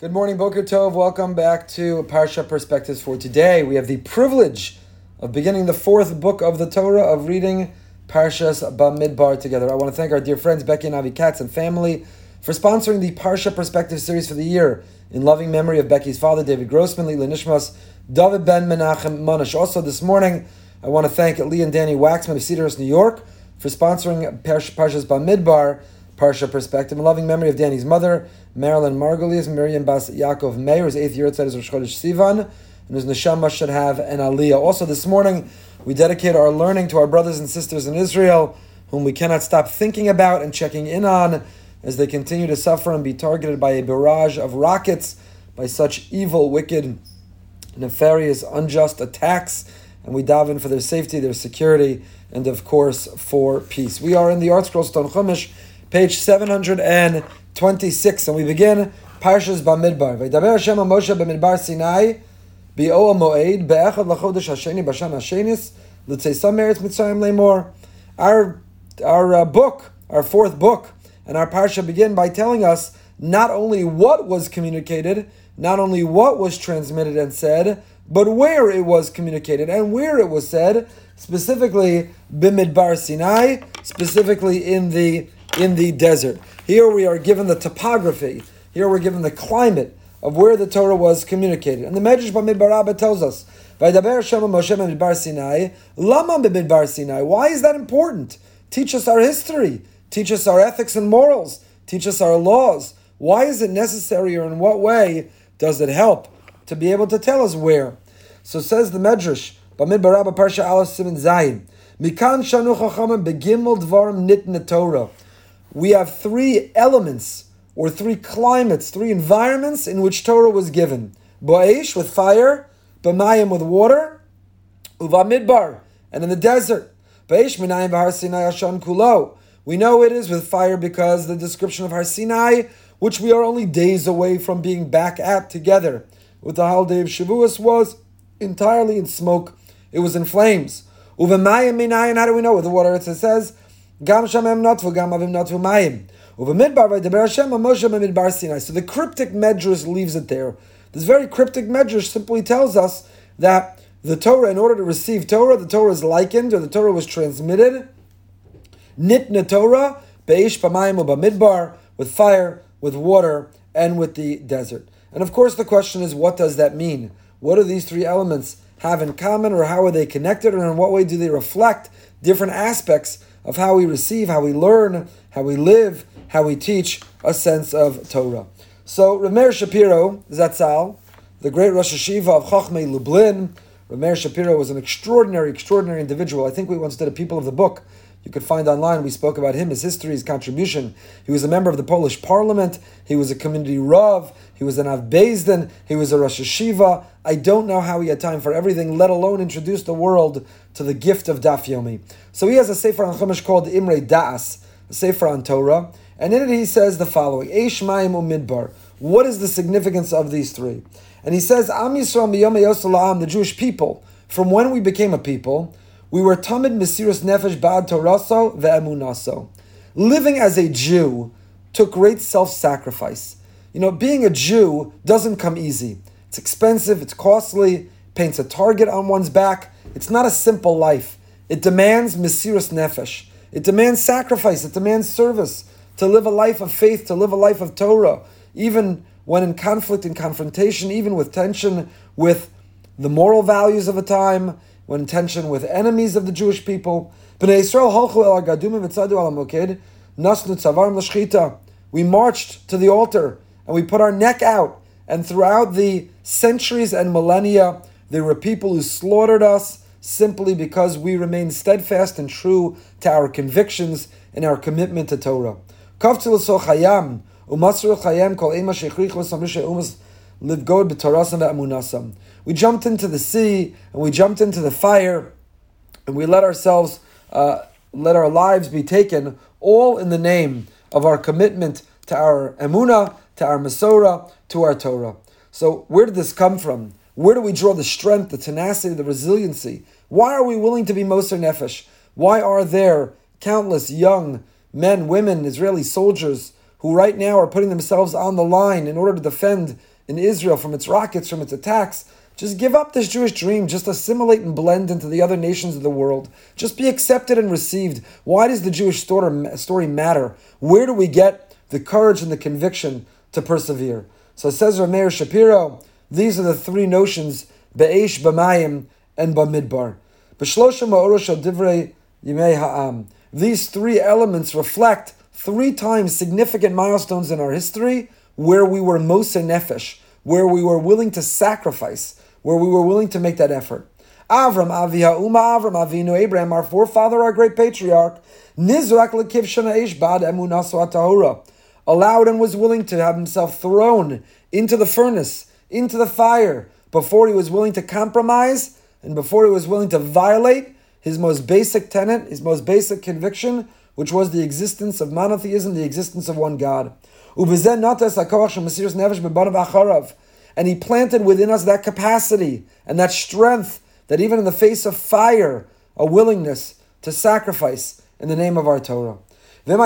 Good morning, Boker Tov. Welcome back to Parsha Perspectives for today. We have the privilege of beginning the fourth book of the Torah of reading Parshas Bamidbar together. I want to thank our dear friends Becky and Avi Katz and family for sponsoring the Parsha Perspective series for the year in loving memory of Becky's father, David Grossman, Lila Nishmas, David Ben Menachem Manish. Also this morning, I want to thank Lee and Danny Waxman of Cedarhurst, New York for sponsoring Parshas Bamidbar Parsha perspective. In loving memory of Danny's mother, Marilyn Margulies, Miriam Bas Yaakov Meir, whose eighth year outside is Rosh Chodesh Sivan, and whose neshama should have an aliyah. Also this morning, we dedicate our learning to our brothers and sisters in Israel, whom we cannot stop thinking about and checking in on as they continue to suffer and be targeted by a barrage of rockets, by such evil, wicked, nefarious, unjust attacks. And we daven for their safety, their security, and of course for peace. We are in the ArtScroll Stone Chumash page 726, and we begin Parshas Bamidbar. V'daber Hashem Moshe b'midbar Sinai bi'o moed be'echad lachodesh hasheni b'shan hashenis l'tzeisam meretz mitzrayim lemor. Our our uh, book, our fourth book, and our parsha begin by telling us not only what was communicated, not only what was transmitted and said, but where it was communicated and where it was said, specifically b'midbar Sinai, specifically in the in the desert. Here we are given the topography. Here we're given the climate of where the Torah was communicated. And the Medrash Bamidbar Rabba tells us, Moshe Sinai, Sinai. Why is that important? Teach us our history. Teach us our ethics and morals. Teach us our laws. Why is it necessary or in what way does it help to be able to tell us where? So says the Medrash, Bamidbar Rabba Parsha Aleph Simon Zayin, Mikan Shanu Chachamim Begimel Dvarim Nitne Torah we have three elements or three climates, three environments in which Torah was given. Ba'esh with fire, B'mayim with water, Uva Midbar, and in the desert. Ba'esh Minayim Sinai Ashan Kulo. We know it is with fire because the description of Har Sinai, which we are only days away from being back at together with the holiday of Shavuos, was entirely in smoke. It was in flames. Uva Mayim Minayin, how do we know? With the water it says, Gam shamem notvu, gam avim notvu mayim. Uvamidbar v'deber Hashem Moshe b'midbar Sinai. So the cryptic medrash leaves it there. This very cryptic medrash simply tells us that the Torah, in order to receive Torah, the Torah is likened, or the Torah was transmitted. Nitna Torah, be'ish b'mayim u'b'midbar, with fire, with water, and with the desert. And of course, the question is, what does that mean? What do these three elements have in common, or how are they connected, or in what way do they reflect different aspects of how we receive, how we learn, how we live, how we teach a sense of Torah. So Rameir Shapiro Zatzal, the great Rosh Hashiva of Chachmei Lublin, Rameir Shapiro was an extraordinary, extraordinary individual. I think we once did a People of the Book. You could find online. We spoke about him, his history, his contribution. He was a member of the Polish Parliament. He was a community rav. He was an Av Bezdin. He was a Rosh Hashiva. I don't know how he had time for everything, let alone introduce the world to the gift of Daf Yomi. So he has a Sefer on Chumash called Imre Das, a Sefer on Torah, and in it he says the following: Eish Mayim Umidbar. What is the significance of these three? And he says, Am Yisrael the Jewish people, from when we became a people, we were Tamid Mesiris Nefesh Bad Toraso Ve'emunaso. Living as a Jew took great self-sacrifice. You know, being a Jew doesn't come easy. It's expensive, it's costly, paints a target on one's back. It's not a simple life. It demands Mesiris Nefesh. It demands sacrifice, it demands service. To live a life of faith, to live a life of Torah, even when in conflict and confrontation, even with tension with the moral values of a time, when in tension with enemies of the Jewish people. We marched to the altar and we put our neck out. And throughout the centuries and millennia, there were people who slaughtered us simply because we remained steadfast and true to our convictions and our commitment to Torah. We jumped into the sea and we jumped into the fire and we let ourselves, uh, let our lives be taken, all in the name of our commitment to our emuna, to our Masorah, to our Torah. So, where did this come from? Where do we draw the strength, the tenacity, the resiliency? Why are we willing to be Moser Nefesh? Why are there countless young men, women, Israeli soldiers who right now are putting themselves on the line in order to defend in Israel from its rockets, from its attacks, just give up this Jewish dream. Just assimilate and blend into the other nations of the world. Just be accepted and received. Why does the Jewish story matter? Where do we get the courage and the conviction to persevere? So says Rameir Shapiro, these are the three notions, Be'esh, B'mayim, and B'midbar. B'shlosha ma'orosh divrei yimei ha'am. These three elements reflect three times significant milestones in our history where we were Mose Nefesh, where we were willing to sacrifice, where we were willing to make that effort. Avram, Avi Ha'uma, Avram, Avinu, Abraham, our forefather, our great patriarch, Nizrak Lekiv Shana Bad Emunasu allowed and was willing to have himself thrown into the furnace, into the fire, before he was willing to compromise and before he was willing to violate his most basic tenet, his most basic conviction, which was the existence of monotheism, the existence of one God. And he planted within us that capacity and that strength that even in the face of fire, a willingness to sacrifice in the name of our Torah. And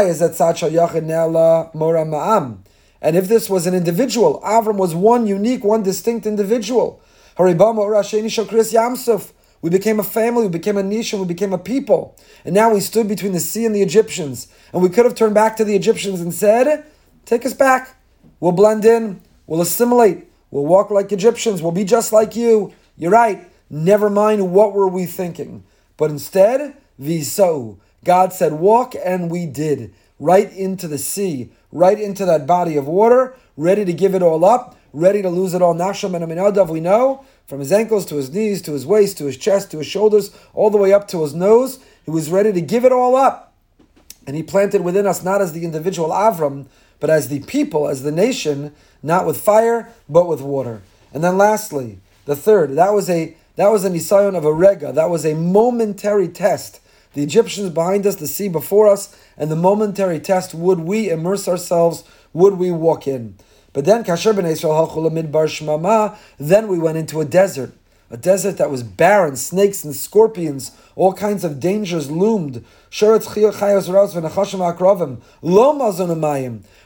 if this was an individual, Avram was one unique, one distinct individual. We became a family, we became a nation, we became a people. And now we stood between the sea and the Egyptians. And we could have turned back to the Egyptians and said, Take us back. We'll blend in, we'll assimilate, we'll walk like Egyptians, we'll be just like you. You're right. Never mind what were we thinking. But instead, viso. God said, Walk, and we did. Right into the sea, right into that body of water, ready to give it all up, ready to lose it all. Nachshon and Aminadav, we know from his ankles to his knees to his waist to his chest to his shoulders, all the way up to his nose. He was ready to give it all up. And he planted within us not as the individual Avram, but as the people, as the nation, not with fire, but with water. And then lastly, the third, that was a that was an isayon of a rega, that was a momentary test. The Egyptians behind us, the sea before us, and the momentary test, would we immerse ourselves, would we walk in? But then Kasher ben Israel midbar shmama, then we went into a desert. A desert that was barren, snakes and scorpions, all kinds of dangers loomed.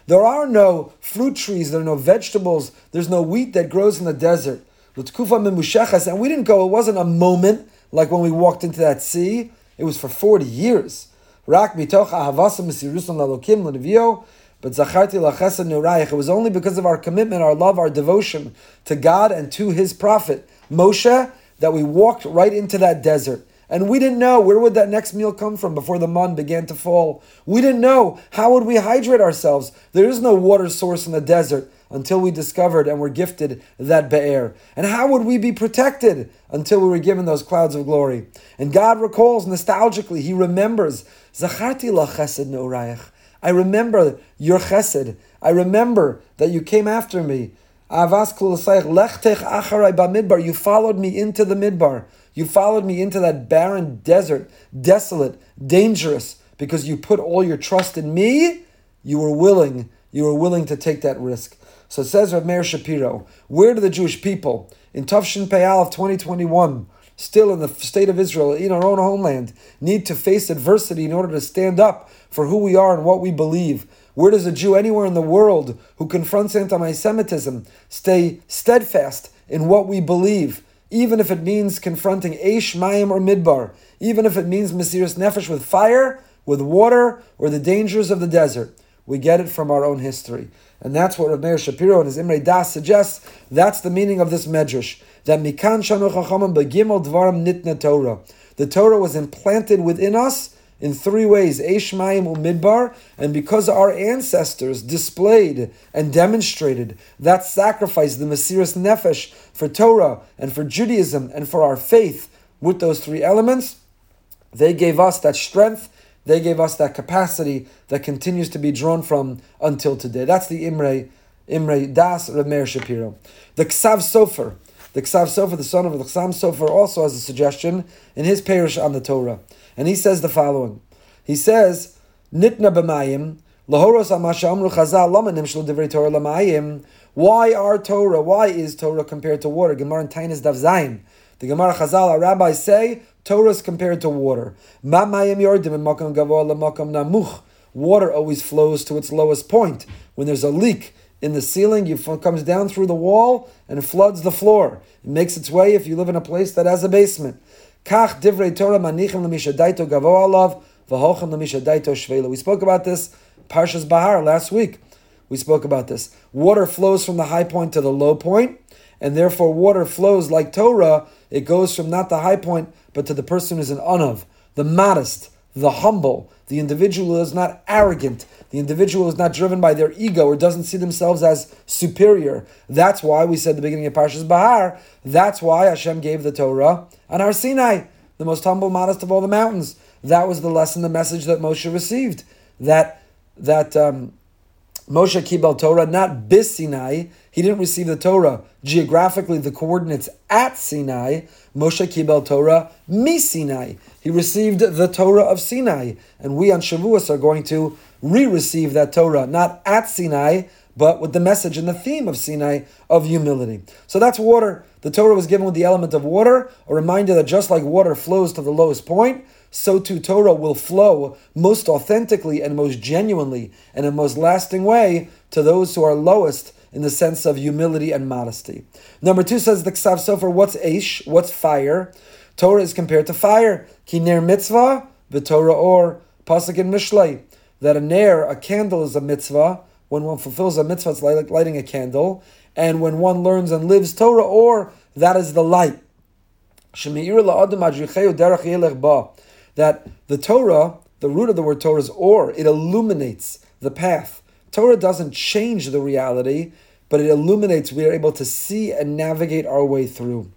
There are no fruit trees, there are no vegetables, there's no wheat that grows in the desert. And we didn't go, it wasn't a moment like when we walked into that sea, it was for 40 years. But. It was only because of our commitment, our love, our devotion to God and to His prophet Moshe that we walked right into that desert. And we didn't know where would that next meal come from before the mun began to fall. We didn't know how would we hydrate ourselves. There is no water source in the desert until we discovered and were gifted that be'er. And how would we be protected until we were given those clouds of glory? And God recalls nostalgically, He remembers, Zacharti la chesed. I remember your chesed. I remember that you came after me. Avas lechtech acharai bamidbar. You followed me into the midbar. You followed me into that barren desert, desolate, dangerous, because you put all your trust in me. You were willing. You were willing to take that risk. So says Rav Meir Shapiro, where do the Jewish people in Tufshin Payal of 2021 still in the state of Israel, in our own homeland, need to face adversity in order to stand up for who we are and what we believe. Where does a Jew anywhere in the world who confronts anti Semitism stay steadfast in what we believe, even if it means confronting Eish, Mayim, or Midbar, even if it means Mesiris Nefesh with fire, with water, or the dangers of the desert? We get it from our own history. And that's what Rav Meir Shapiro and his Imre Das suggests. That's the meaning of this medrash that mikan shanu chachamim begimel dvarim nitna Torah. The Torah was implanted within us in three ways: Eshmayim umidbar, and because our ancestors displayed and demonstrated that sacrifice, the Mesiris Nefesh for Torah and for Judaism and for our faith, with those three elements, they gave us that strength. They gave us that capacity that continues to be drawn from until today. That's the Imre, Imre Das Rameir Shapiro. The Ksav Sofer, the Ksav Sofer, the son of the Chassam Sofer, also has a suggestion in his parish on the Torah. And he says the following. He says, Nitna b'mayim, lahoros amasha amru chazal, lama nimshlu divrei Torah lamayim. Why are Torah? Why is Torah compared to water? Gemara and Taanis Dav Zayin. The Gemara Chazal, our rabbis say, Torah is compared to water. Ma mayim yordim in makam gavoa lamakam namuch. water always flows to its lowest point. When there's a leak in the ceiling, it comes down through the wall and floods the floor. It makes its way if you live in a place that has a basement. We spoke about this Parshas Bahar last week. We spoke about this. Water flows from the high point to the low point, and therefore water flows like Torah. It goes from not the high point, but to the person who's an anav, the modest, the humble, the individual is not arrogant, the individual is not driven by their ego or doesn't see themselves as superior. That's why we said the beginning of Parshas Bahar, that's why Hashem gave the Torah on Har Sinai, the most humble, modest of all the mountains. That was the lesson, the message that Moshe received. That that um, Moshe Kibel Torah, not bis Sinai. He didn't receive the Torah geographically, the coordinates at Sinai. Moshe Kibel Torah mi Sinai. He received the Torah of Sinai, and we on Shavuos are going to re-receive that Torah, not at Sinai, but with the message and the theme of Sinai of humility. So that's water. The Torah was given with the element of water, a reminder that just like water flows to the lowest point, so too Torah will flow most authentically and most genuinely and in most lasting way to those who are lowest in the sense of humility and modesty. Number two says the Ksav Sofer, what's Aish? What's fire? Torah is compared to fire. Kiner mitzvah, the Torah or Pasuk in Mishlei. That a nair, a candle is a mitzvah. When one fulfills a mitzvah, it's like lighting a candle. And when one learns and lives Torah, or that is the light that the Torah, the root of the word Torah is or, it illuminates the path. Torah doesn't change the reality, but it illuminates. We are able to see and navigate our way through.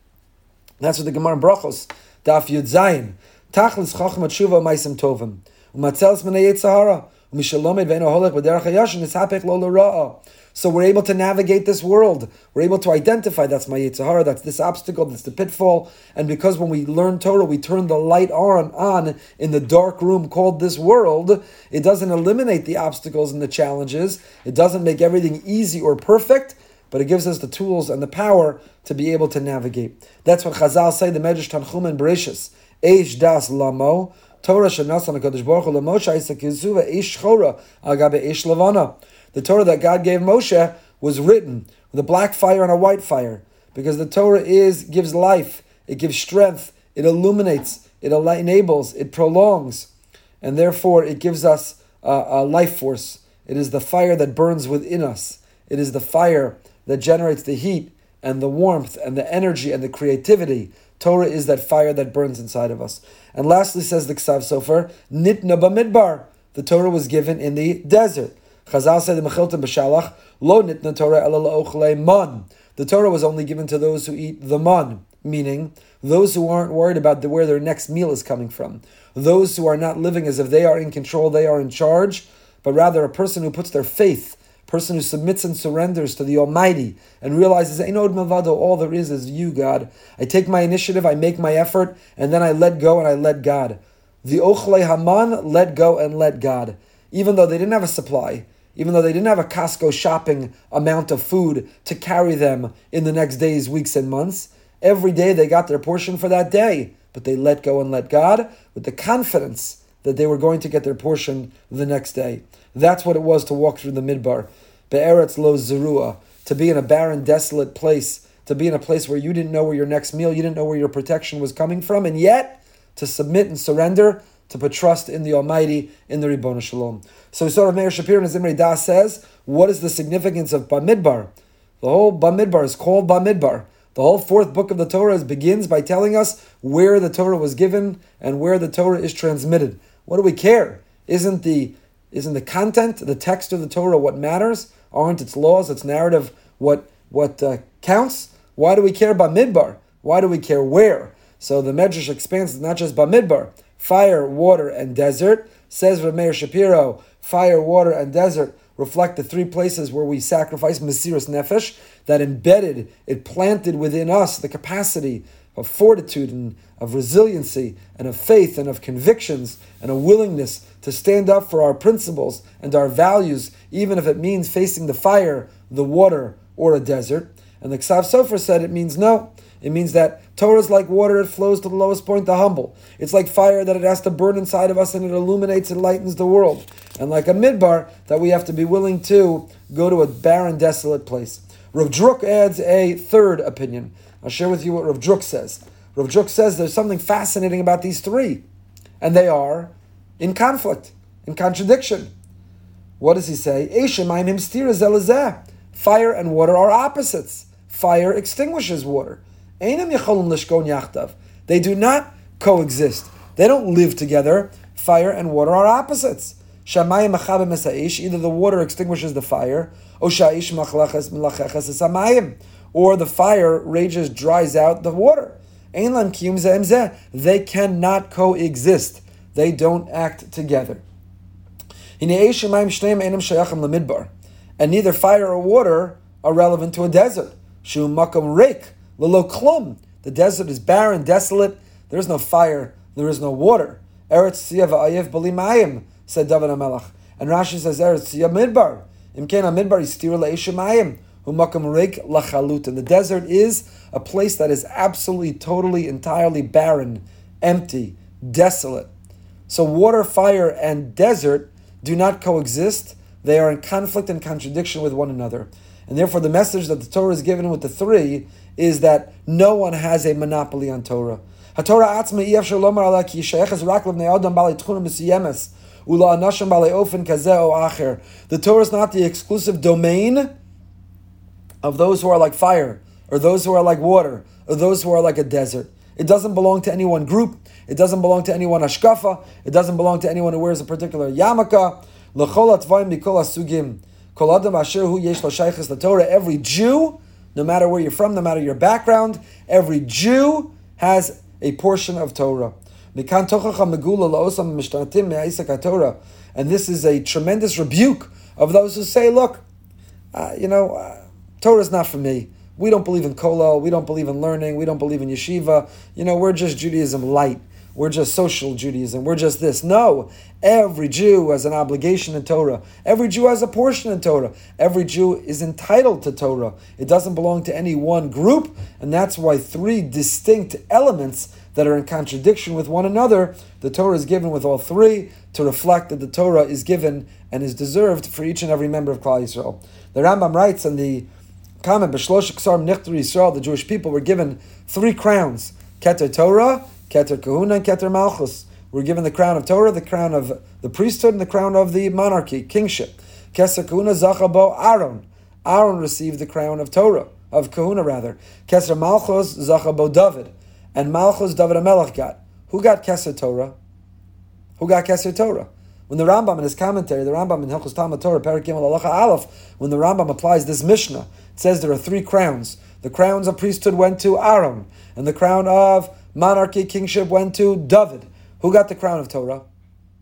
That's what the Gemara in Brachos, Daf Yud Zayin. Tachlis Chachma Tshuva Maisim Tovim. Umatzelis Menei Yitzhahara. Umishalomed Ve'eno Holech B'derech HaYashin Nitzhapech Lo L'Ra'ah. So we're able to navigate this world. We're able to identify that's my Yitzhahara, that's this obstacle, that's the pitfall. And because when we learn Torah, we turn the light on, on in the dark room called this world, it doesn't eliminate the obstacles and the challenges. It doesn't make everything easy or perfect, but it gives us the tools and the power to be able to navigate. That's what Chazal say, the Medrash Tanchum and Bereshis. Eish das lamo, Torah shenasan HaKadosh Baruch Hu l'Moshe Isaac Eish Chora agabe Eish Lavana the Torah that God gave Moshe was written with a black fire and a white fire, because the Torah is gives life, it gives strength, it illuminates, it enables, it prolongs, and therefore it gives us a, a life force. It is the fire that burns within us. It is the fire that generates the heat and the warmth and the energy and the creativity. Torah is that fire that burns inside of us. And lastly, says the Ksav Sofer, Nitna Bamidbar. The Torah was given in the desert. Chazal said in Mechiltim B'Shalach, Lo nitna Torah ela man. The Torah was only given to those who eat the man, meaning those who aren't worried about where their next meal is coming from. Those who are not living as if they are in control, they are in charge, but rather a person who puts their faith, person who submits and surrenders to the Almighty and realizes, Einod Mavado, all there is is you, God. I take my initiative, I make my effort, and then I let go and I let God. The Ochle Haman let go and let God. Even though they didn't have a supply, even though they didn't have a Costco shopping amount of food to carry them in the next days, weeks, and months. Every day they got their portion for that day, but they let go and let God with the confidence that they were going to get their portion the next day. That's what it was to walk through the midbar. Be'eretz lo zerua, to be in a barren, desolate place, to be in a place where you didn't know where your next meal, you didn't know where your protection was coming from, and yet to submit and surrender to put trust in the Almighty, in the Ribbon Shalom. So we saw Meir Shapiro and Zimri Das says, what is the significance of Bamidbar? The whole Bamidbar is called Bamidbar. The whole fourth book of the Torah begins by telling us where the Torah was given and where the Torah is transmitted. What do we care? Isn't the isn't the content, the text of the Torah what matters? Aren't its laws, its narrative what what uh, counts? Why do we care about Midbar? Why do we care where? So the Medrash expands not just Bamidbar, fire, water, and desert. Says Rameir Shapiro, fire, water, and desert reflect the three places where we sacrifice Mesiris Nefesh, that embedded, it planted within us the capacity of fortitude and of resiliency and of faith and of convictions and a willingness to stand up for our principles and our values, even if it means facing the fire, the water, or a desert. And the Ksav Sofer said it means no. It means that Torah is like water, it flows to the lowest point, the humble. It's like fire that it has to burn inside of us and it illuminates and lightens the world. And like a midbar, that we have to be willing to go to a barren, desolate place. Rav Druk adds a third opinion. I'll share with you what Rav Druk says. Rav Druk says there's something fascinating about these three, and they are in conflict, in contradiction. What does he say? Fire and water are opposites. Fire extinguishes water. They do not coexist. They don't live together. Fire and water are opposites. Either the water extinguishes the fire, or the fire rages, dries out the water. They cannot coexist. They don't act together. And neither fire or water are relevant to a desert. The desert is barren, desolate. There is no fire. There is no water. Eretz ayev said David HaMelech. And Rashi says Eretz midbar. Imken midbar is. And the desert is a place that is absolutely, totally, entirely barren, empty, desolate. So water, fire, and desert do not coexist. They are in conflict and contradiction with one another. And therefore, the message that the Torah is given with the three is that no one has a monopoly on Torah. The Torah is not the exclusive domain of those who are like fire, or those who are like water, or those who are like a desert. It doesn't belong to any one group. It doesn't belong to anyone hashkafa. It doesn't belong to anyone who wears a particular yarmulke. Every Jew no matter where you're from, no matter your background, every Jew has a portion of Torah. And this is a tremendous rebuke of those who say, look, uh, you know, uh, Torah is not for me. We don't believe in kollel. We don't believe in learning. We don't believe in yeshiva. You know, we're just Judaism light we're just social Judaism, we're just this. No, every Jew has an obligation in Torah. Every Jew has a portion in Torah. Every Jew is entitled to Torah. It doesn't belong to any one group, and that's why three distinct elements that are in contradiction with one another, the Torah is given with all three to reflect that the Torah is given and is deserved for each and every member of Klal Yisrael. The Rambam writes in the comment, B'shlosh Ksar Yisrael, the Jewish people were given three crowns, Keter Torah, Keter Kahuna and Keter Malchus. We're given the crown of Torah, the crown of the priesthood, and the crown of the monarchy, kingship. Keser Kahuna Zachabo Aaron. Aaron received the crown of Torah, of Kahuna rather. Keser Malchus Zachabo David. And Malchus David Amelech got. Who got Keser Torah? Who got Keser Torah? When the Rambam in his commentary, the Rambam in Hilchos Talmud Torah, Perik Aleph, when the Rambam applies this Mishnah, it says there are three crowns. The crowns of priesthood went to Aaron, and the crown of monarchy, kingship went to David. Who got the crown of Torah?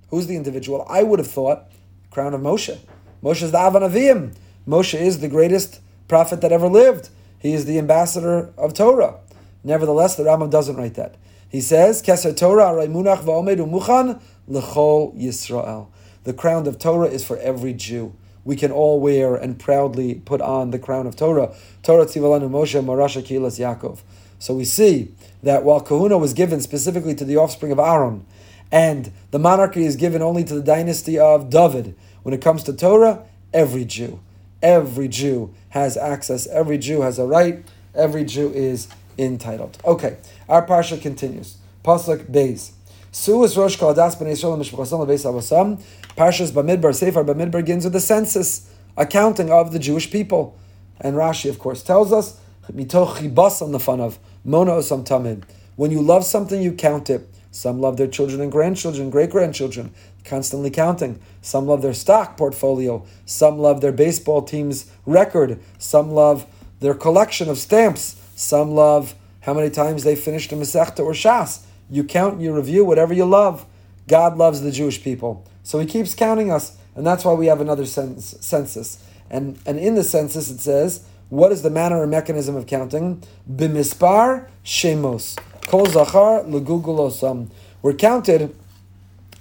Who's the individual? I would have thought crown of Moshe. Moshe is the Avan Avim. Moshe is the greatest prophet that ever lived. He is the ambassador of Torah. Nevertheless, the Rambam doesn't write that. He says, Keser Torah munach va'omed umuchan l'chol Yisrael. The crown of Torah is for every Jew. We can all wear and proudly put on the crown of Torah. Torah tzivalanu Moshe marasha kilas Yaakov. So we see that while kahuna was given specifically to the offspring of Aaron, and the monarchy is given only to the dynasty of David, when it comes to Torah, every Jew, every Jew has access, every Jew has a right, every Jew is entitled. Okay, our parsha continues. Pasuk Beis. Suas Rosh Kaladas Ben Yisrael Mishpachasam Lebeis Avosam. Parshas Bamidbar Sefer Bamidbar begins with the census, accounting of the Jewish people. And Rashi, of course, tells us mitoch chibas on the fun of mona osam tamid. When you love something, you count it. Some love their children and grandchildren, great grandchildren, constantly counting. Some love their stock portfolio. Some love their baseball team's record. Some love their collection of stamps. Some love how many times they finished a Masechta or Shas. You count, you review whatever you love. God loves the Jewish people. So he keeps counting us, and that's why we have another census. And, and in the census it says, what is the manner or mechanism of counting? Bimispar shemos. Kol zachar legugulosam. We're counted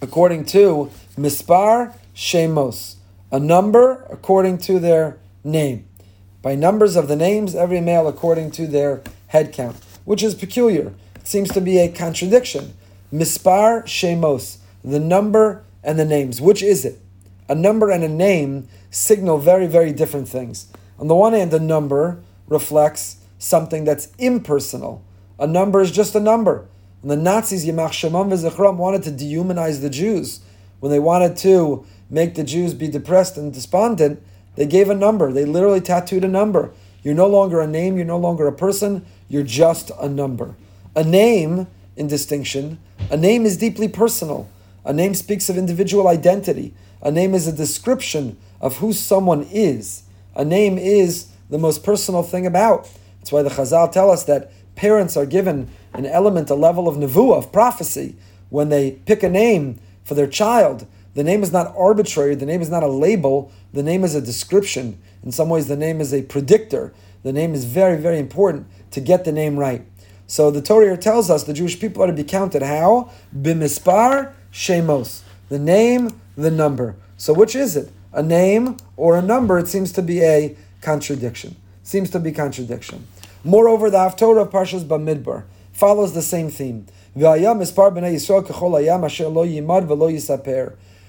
according to mispar shemos, a number according to their name. by numbers of the names, every male according to their head count, which is peculiar. Seems to be a contradiction. Mispar Shemos, the number and the names. Which is it? A number and a name signal very, very different things. On the one hand, a number reflects something that's impersonal. A number is just a number. And the Nazis, Yemach Shemam v'Zechram, wanted to dehumanize the Jews. When they wanted to make the Jews be depressed and despondent, they gave a number. They literally tattooed a number. You're no longer a name, you're no longer a person, you're just a number. A name, in distinction, a name is deeply personal. A name speaks of individual identity. A name is a description of who someone is. A name is the most personal thing about. That's why the Chazal tell us that parents are given an element, a level of nevuah, of prophecy, when they pick a name for their child. The name is not arbitrary, the name is not a label, the name is a description. In some ways, the name is a predictor. The name is very, very important to get the name right. So the Torah tells us the Jewish people are to be counted how? Bimispar Shemos. The name, the number. So which is it? A name or a number? It seems to be a contradiction. Seems to be contradiction. Moreover, the Haftorah of Parshas Bamidbar follows the same theme.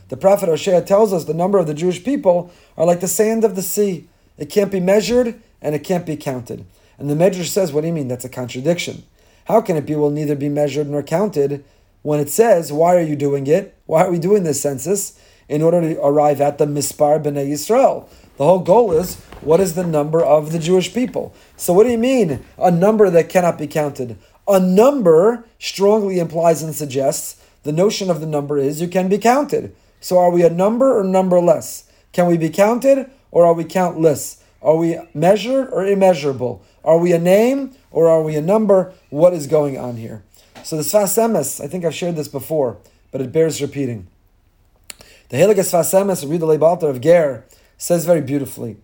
The prophet Hosea tells us the number of the Jewish people are like the sand of the sea. It can't be measured and it can't be counted. And the Medrash says, what do you mean? That's a contradiction. How can it be will neither be measured nor counted when it says, why are you doing it? Why are we doing this census? In order to arrive at the Mispar B'nai Yisrael. The whole goal is, what is the number of the Jewish people? So what do you mean, a number that cannot be counted? A number strongly implies and suggests the notion of the number is you can be counted. So are we a number or numberless? Can we be counted or are we countless? Are we measured or immeasurable? Are we a name or are we a number? What is going on here? So the Sfas Emes, I think I've shared this before, but it bears repeating. The Helig Sfas Emes, Ridalei Baltar of Ger, says very beautifully.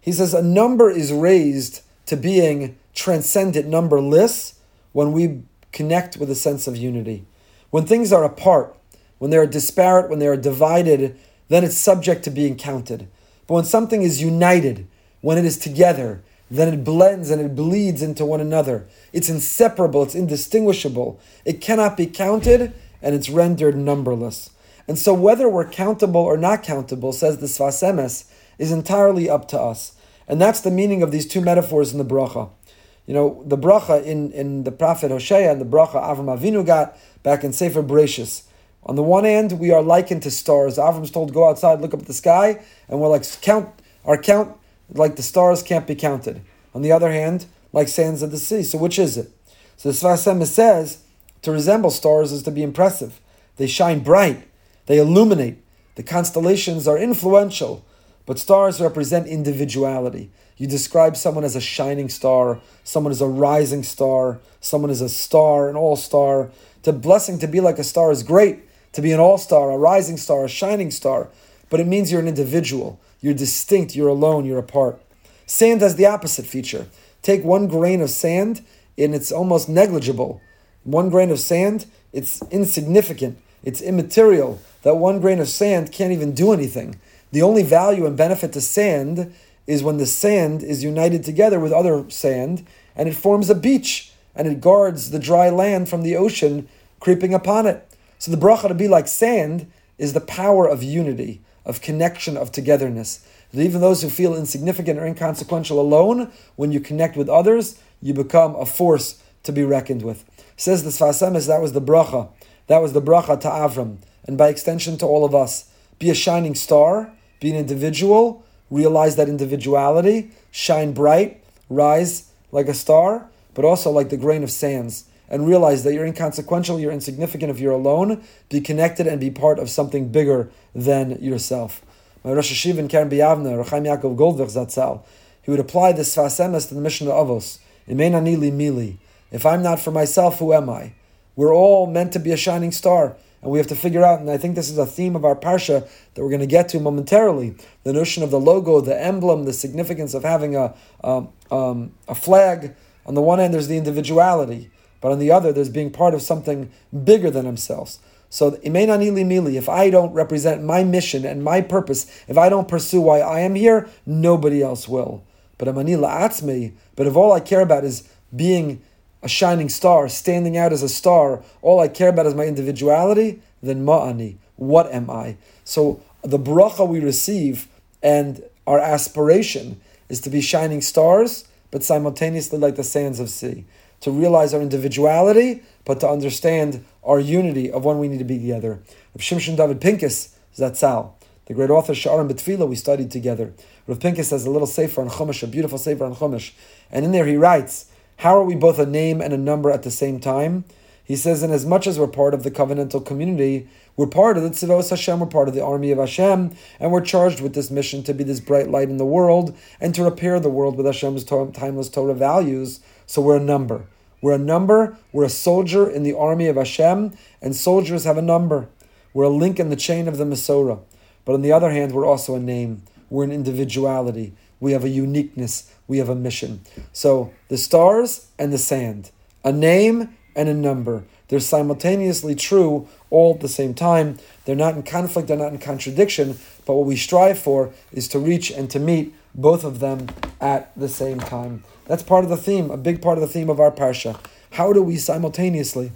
He says a number is raised to being transcendent, numberless, when we connect with a sense of unity. When things are apart, when they are disparate, when they are divided, then it's subject to being counted. But when something is united, when it is together, then it blends and it bleeds into one another. It's inseparable, it's indistinguishable. It cannot be counted, and it's rendered numberless. And so, whether we're countable or not countable, says the Sfas Emes, is entirely up to us. And that's the meaning of these two metaphors in the bracha. You know, the bracha in, in the prophet Hosea and the bracha Avram Avinu got back in Sefer Bereshis. On the one hand, we are likened to stars. Avram's told, go outside, look up at the sky, and we're like, count, our count, like the stars can't be counted. On the other hand, like sands of the sea. So which is it? So the Sfas Emes says, to resemble stars is to be impressive. They shine bright, they illuminate. The constellations are influential, but stars represent individuality. You describe someone as a shining star, someone as a rising star, someone as a star, an all star. The blessing to be like a star is great, to be an all star, a rising star, a shining star, but it means you're an individual. You're distinct, you're alone, you're apart. Sand has the opposite feature. Take one grain of sand, and it's almost negligible. One grain of sand, it's insignificant, it's immaterial. That one grain of sand can't even do anything. The only value and benefit to sand is when the sand is united together with other sand and it forms a beach and it guards the dry land from the ocean creeping upon it. So the bracha to be like sand is the power of unity, of connection, of togetherness. That even those who feel insignificant or inconsequential alone, when you connect with others, you become a force to be reckoned with. Says the Sfas Emes, that was the bracha. That was the bracha to Avram, and by extension to all of us. Be a shining star, be an individual, realize that individuality, shine bright, rise like a star, but also like the grain of sands and realize that you're inconsequential, you're insignificant if you're alone. Be connected and be part of something bigger than yourself. My Rosh Hashiv in Kerem B'Yavne, Rechaim Yaakov Goldvicht Zatzal, he would apply this Sfas Emes to the Mishnah of Avos. If I'm not for myself, who am I? We're all meant to be a shining star. And we have to figure out, and I think this is a theme of our parsha that we're going to get to momentarily, the notion of the logo, the emblem, the significance of having a, a, um, a flag. On the one hand, there's the individuality. But on the other, there's being part of something bigger than themselves. So, if I don't represent my mission and my purpose, if I don't pursue why I am here, nobody else will. but but if all I care about is being a shining star, standing out as a star, all I care about is my individuality, then ma'ani, what am I? So the bracha we receive and our aspiration is to be shining stars, but simultaneously like the sands of sea. To realize our individuality, but to understand our unity of when we need to be together. Rav Shimshon David Pincus, Zatzal, the great author Sha'arim B'Tfila, we studied together. Rav Pincus has a little sefer on Chumash, a beautiful sefer on Chumash, and in there he writes, how are we both a name and a number at the same time? He says, in as much as we're part of the covenantal community, we're part of the Tzivos Hashem, we're part of the army of Hashem, and we're charged with this mission to be this bright light in the world and to repair the world with Hashem's timeless Torah values. So we're a number. We're a number, we're a soldier in the army of Hashem, and soldiers have a number. We're a link in the chain of the Masorah. But on the other hand, we're also a name. We're an individuality. We have a uniqueness. We have a mission. So the stars and the sand, a name and a number. They're simultaneously true all at the same time. They're not in conflict, they're not in contradiction, but what we strive for is to reach and to meet both of them at the same time. That's part of the theme, a big part of the theme of our parsha. How do we simultaneously?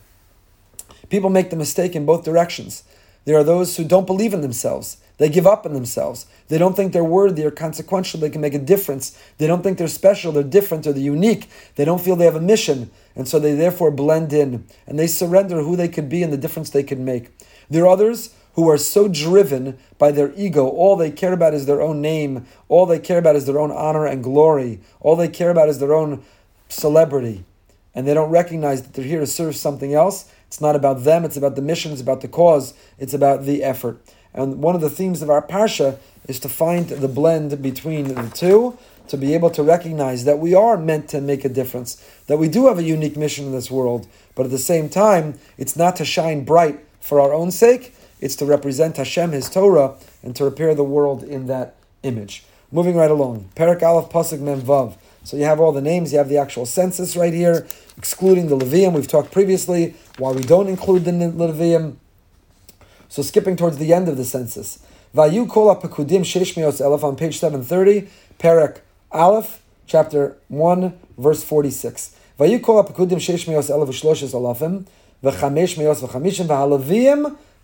People make the mistake in both directions. There are those who don't believe in themselves. They give up on themselves. They don't think they're worthy or consequential. They can make a difference. They don't think they're special, they're different, or they're unique. They don't feel they have a mission. And so they therefore blend in and they surrender who they could be and the difference they could make. There are others who are so driven by their ego. All they care about is their own name. All they care about is their own honor and glory. All they care about is their own celebrity. And they don't recognize that they're here to serve something else. It's not about them, it's about the mission, it's about the cause, it's about the effort. And one of the themes of our parsha is to find the blend between the two, to be able to recognize that we are meant to make a difference, that we do have a unique mission in this world, but at the same time, it's not to shine bright for our own sake, it's to represent Hashem, His Torah, and to repair the world in that image. Moving right along, Perak Aleph Pasuk Mem Vav. So you have all the names, you have the actual census right here, excluding the Levium. We've talked previously why we don't include the Levium. So skipping towards the end of the census. Vayu kol apekudim sheish elef on page 730, Perak Aleph, chapter 1, verse 46. Vayu kol apekudim sheish elef v'shloshes alafim, v'chamesh meos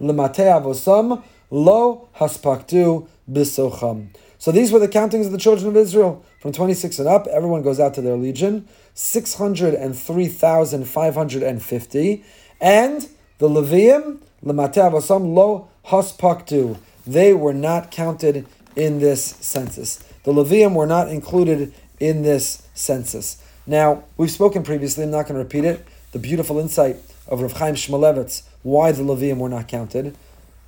l'matei avosam lo haspaktu bisocham. So these were the countings of the children of Israel. From 26 and up, everyone goes out to their legion. 603,550. And the Levium, Lemate lo haspaktu. They were not counted in this census. The Levium were not included in this census. Now, we've spoken previously, I'm not going to repeat it, the beautiful insight of Rav Chaim Shmulevitz, why the Levium were not counted.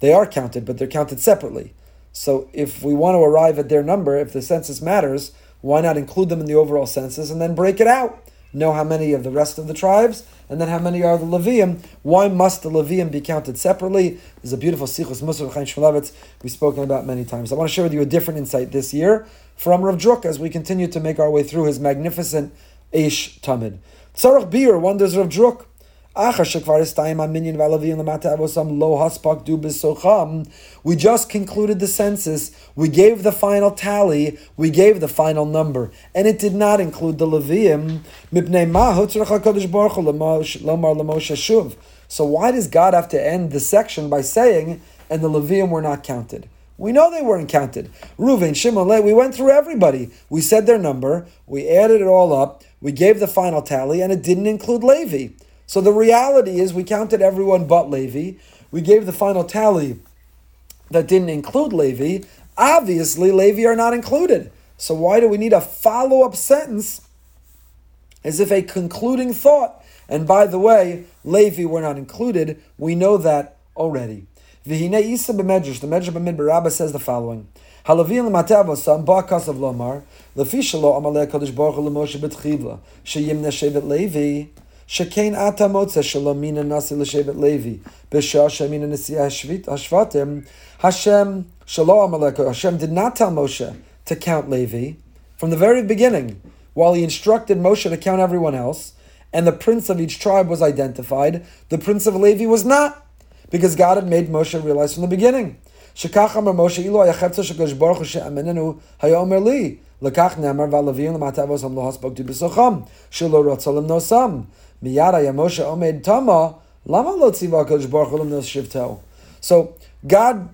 They are counted, but they're counted separately. So if we want to arrive at their number, if the census matters, why not include them in the overall census and then break it out? Know how many of the rest of the tribes, and then how many are the Levium. Why must the Levium be counted separately? There's a beautiful Sichos Musar Chaim Shmulevitz we've spoken about many times. I want to share with you a different insight this year from Rav Druk as we continue to make our way through his magnificent Eish Tamid. Tzarech Bir wonders Rav Druk. We just concluded the census. We gave the final tally. We gave the final number. And it did not include the Levium. So why does God have to end the section by saying, and the Levium were not counted? We know they weren't counted. Reuven, Shimon, we went through everybody. We said their number. We added it all up. We gave the final tally, and it didn't include Levi. So the reality is we counted everyone but Levi. We gave the final tally that didn't include Levi. Obviously, Levi are not included. So why do we need a follow-up sentence as if a concluding thought? And by the way, Levi were not included. We know that already. V'hine Isa b'medrash, the Medrash b'midbar says the following. Halavim ba'kas of lomar, amalei baruch l'moshe b'tchivla, sheyimne shevet Levi, Shekain ata motza shalomina nasi l'shevet Levi b'shah shemina nasi hashvatim Hashem shalom aleko Hashem did not tell Moshe to count Levi from the very beginning while he instructed Moshe to count everyone else and the prince of each tribe was identified the prince of Levi was not because God had made Moshe realize from the beginning Shekach Amar Moshe Ilo Ayachetza Shekadosh Baruch Hu She'amenenu Hayomer Li לקח נאמר והלוויים למטה ועושם לא הספק בסוכם, שלא רצה למנוסם. Miyada Yamosha Omed Tama, Lama Lotziva Kodesh Baruch So God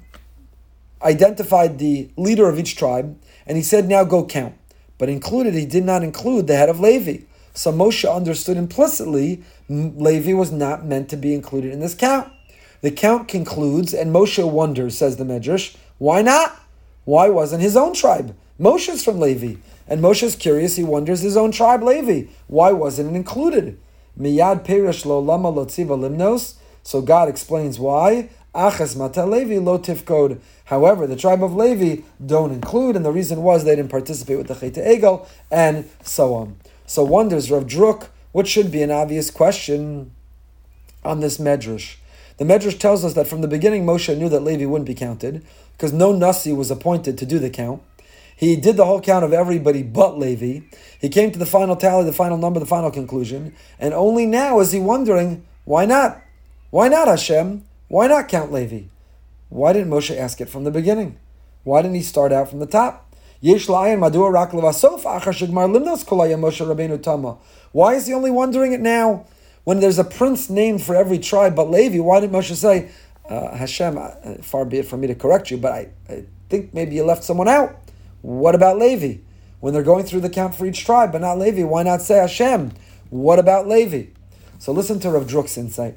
identified the leader of each tribe, and he said, now go count. But included, he did not include the head of Levi. So Moshe understood implicitly Levi was not meant to be included in this count. The count concludes, and Moshe wonders, says the Medrash, why not? Why wasn't his own tribe? Moshe's from Levi. And Moshe's curious, he wonders his own tribe, Levi. Why wasn't it included? Miyad perish lo lama lo limnos. So God explains why. Achas mata Levi lo tifkod. However, the tribe of Levi don't include, and the reason was they didn't participate with the Cheta Egel, and so on. So wonders Rav Druk, what should be an obvious question on this medrash? The medrash tells us that from the beginning Moshe knew that Levi wouldn't be counted, because no Nasi was appointed to do the count. He did the whole count of everybody but Levi. He came to the final tally, the final number, the final conclusion, and only now is he wondering, why not? Why not Hashem? Why not count Levi? Why didn't Moshe ask it from the beginning? Why didn't he start out from the top? Why is he only wondering it now? When there's a prince named for every tribe but Levi, why didn't Moshe say, uh, Hashem, uh, far be it from me to correct you, but I, I think maybe you left someone out. What about Levi? When they're going through the count for each tribe, but not Levi, why not say Hashem? What about Levi? So listen to Rav Druk's insight.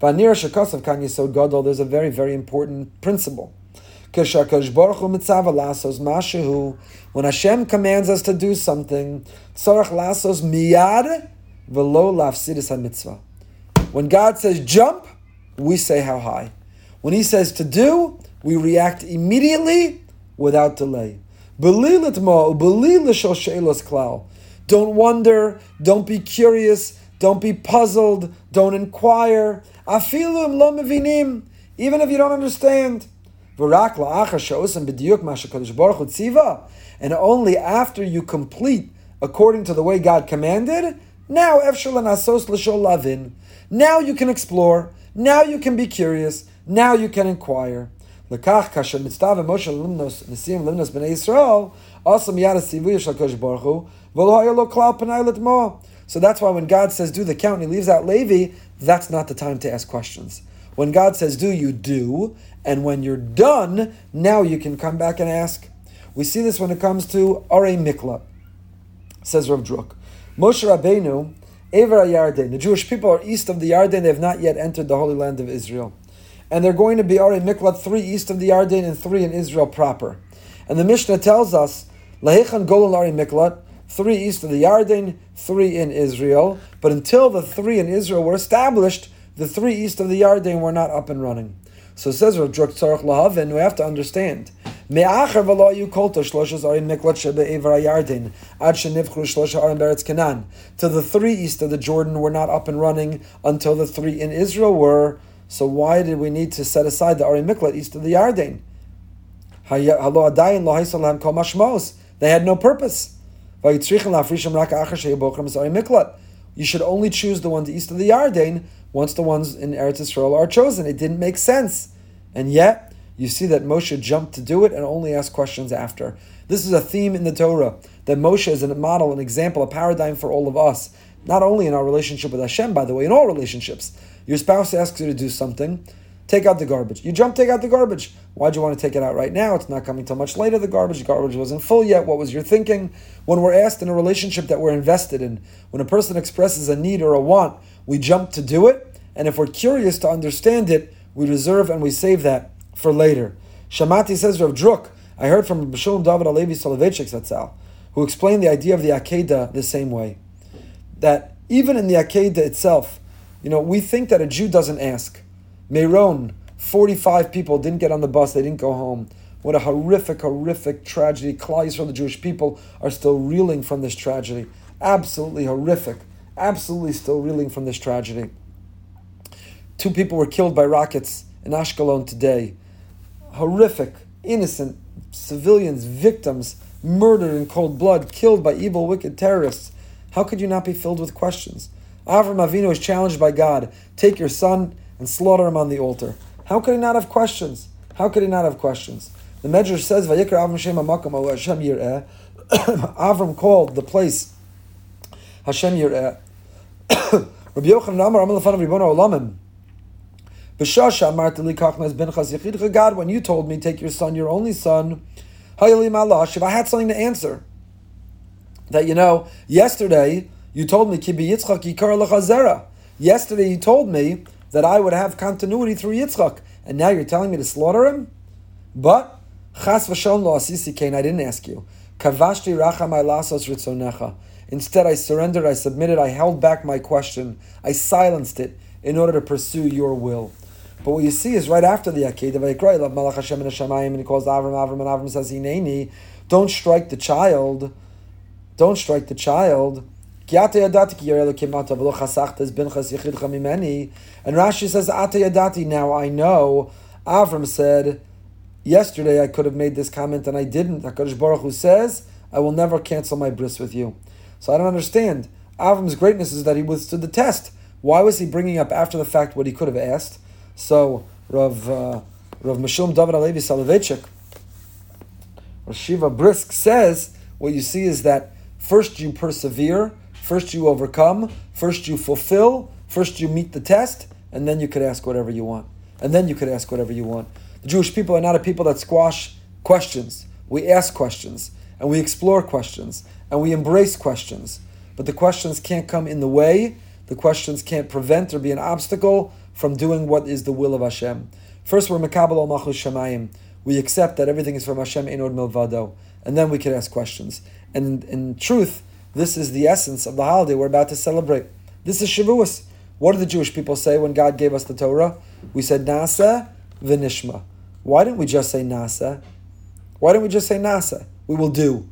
Vanir Shakasav Kan Yisod Gadol, there's a very, very important principle. When Hashem commands us to do something, When God says jump, we say how high. When He says to do, we react immediately without delay. Don't wonder, don't be curious, don't be puzzled, don't inquire. Even if you don't understand. And only after you complete according to the way God commanded, now now you can explore, now you can be curious, now you can inquire. Lekach kasher mitzvah Moshe limnos nesim limnos bnei Yisrael also miyad sivuy shel Kosh Baruch Hu v'lo hayolo klal. So that's why when God says do the count, and He leaves out Levi. That's not the time to ask questions. When God says do, you do, and when you're done, now you can come back and ask. We see this when it comes to Arei Miklat, says Rav Druk. Moshe Rabbeinu, Ever Yarden. The Jewish people are east of the Yarden; they have not yet entered the Holy Land of Israel and they're going to be Ari Miklat, three east of the Yarden and three in Israel proper. And the Mishnah tells us, Lahechan Golal Ari Miklat, three east of the Yarden, three in Israel. But until the three in Israel were established, the three east of the Yarden were not up and running. So it says Rav Druk Tzarech Lahavin, we have to understand. Me'acher v'lo yu kolta shloshes arin miklat shebe ayardin ad shenivchru shlosha arin beretz. To the three east of the Jordan were not up and running until the three in Israel were. So why did we need to set aside the Ari Miklat east of the Yarden? They had no purpose. You should only choose the ones east of the Yarden once the ones in Eretz Israel are chosen. It didn't make sense. And yet, you see that Moshe jumped to do it and only asked questions after. This is a theme in the Torah that Moshe is a model, an example, a paradigm for all of us. Not only in our relationship with Hashem, by the way, in all relationships. Your spouse asks you to do something. Take out the garbage. You jump, take out the garbage. Why'd you want to take it out right now? It's not coming till much later. The garbage, garbage wasn't full yet. What was your thinking? When we're asked in a relationship that we're invested in, when a person expresses a need or a want, we jump to do it. And if we're curious to understand it, we reserve and we save that for later. Shamati says Rav Druk, I heard from Shalom David Alevi Soloveitchik Zatzal, who explained the idea of the Akedah the same way. That even in the Akedah itself, you know, we think that a Jew doesn't ask. Meron, 45 people didn't get on the bus, they didn't go home. What a horrific, horrific tragedy. Klal from the Jewish people are still reeling from this tragedy. Absolutely horrific. Absolutely still reeling from this tragedy. Two people were killed by rockets in Ashkelon today. Horrific, innocent civilians, victims, murdered in cold blood, killed by evil, wicked terrorists. How could you not be filled with questions? Avram Avinu is challenged by God, take your son and slaughter him on the altar. How could he not have questions? How could he not have questions? The Medrash says, Avram Shem Hashem Yireh, Avram called the place Hashem Yireh. Rabbi Yochanan Amar Amar Lefanav Ribono Olamim. B'shasha Marta Li Kachnas Ben Chas Yechidcha. God, when you told me take your son, your only son, Hayalim Allah. If I had something to answer, that you know, yesterday you told me Kibi Yitzchak Yikar Lechazera. Yesterday you told me that I would have continuity through Yitzchak, and now you're telling me to slaughter him. But Chas v'Shalom Lo Asisi Kain. I didn't ask you. Kavashti Rachamai Lasos Ritzonecha. Instead, I surrendered, I submitted, I held back my question, I silenced it in order to pursue your will. But what you see is right after the Akedah, Vayikra, love Malach Hashem and Hashemayim, and he calls Avram, Avram, and Avram says, Hineni, don't strike the child, don't strike the child. And Rashi says, Ata yadati, now I know. Avram said, yesterday I could have made this comment and I didn't. HaKadosh Baruch Hu says, I will never cancel my bris with you. So I don't understand. Avram's greatness is that he withstood the test. Why was he bringing up after the fact what he could have asked? So Rav uh, Rav Meshullam David Alevi Soloveitchik, Shiva Brisk says, what you see is that first you persevere, first you overcome, first you fulfill, first you meet the test, and then you could ask whatever you want. And then you could ask whatever you want. The Jewish people are not a people that squash questions. We ask questions, and we explore questions, and we embrace questions. But the questions can't come in the way, the questions can't prevent or be an obstacle from doing what is the will of Hashem. First, we're Mekabal al Machus Shemayim. We accept that everything is from Hashem Enod Milvado, and then we can ask questions. And in truth, this is the essence of the holiday we're about to celebrate. This is Shavuos. What did the Jewish people say when God gave us the Torah? We said Nasa v'nishma. Why didn't we just say Nasa? Why didn't we just say Nasa? We will do.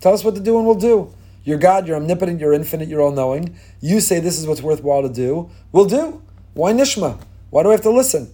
Tell us what to do and we'll do. You're God, you're omnipotent, you're infinite, you're all knowing. You say this is what's worthwhile to do. We'll do. Why Nishma? Why do I have to listen?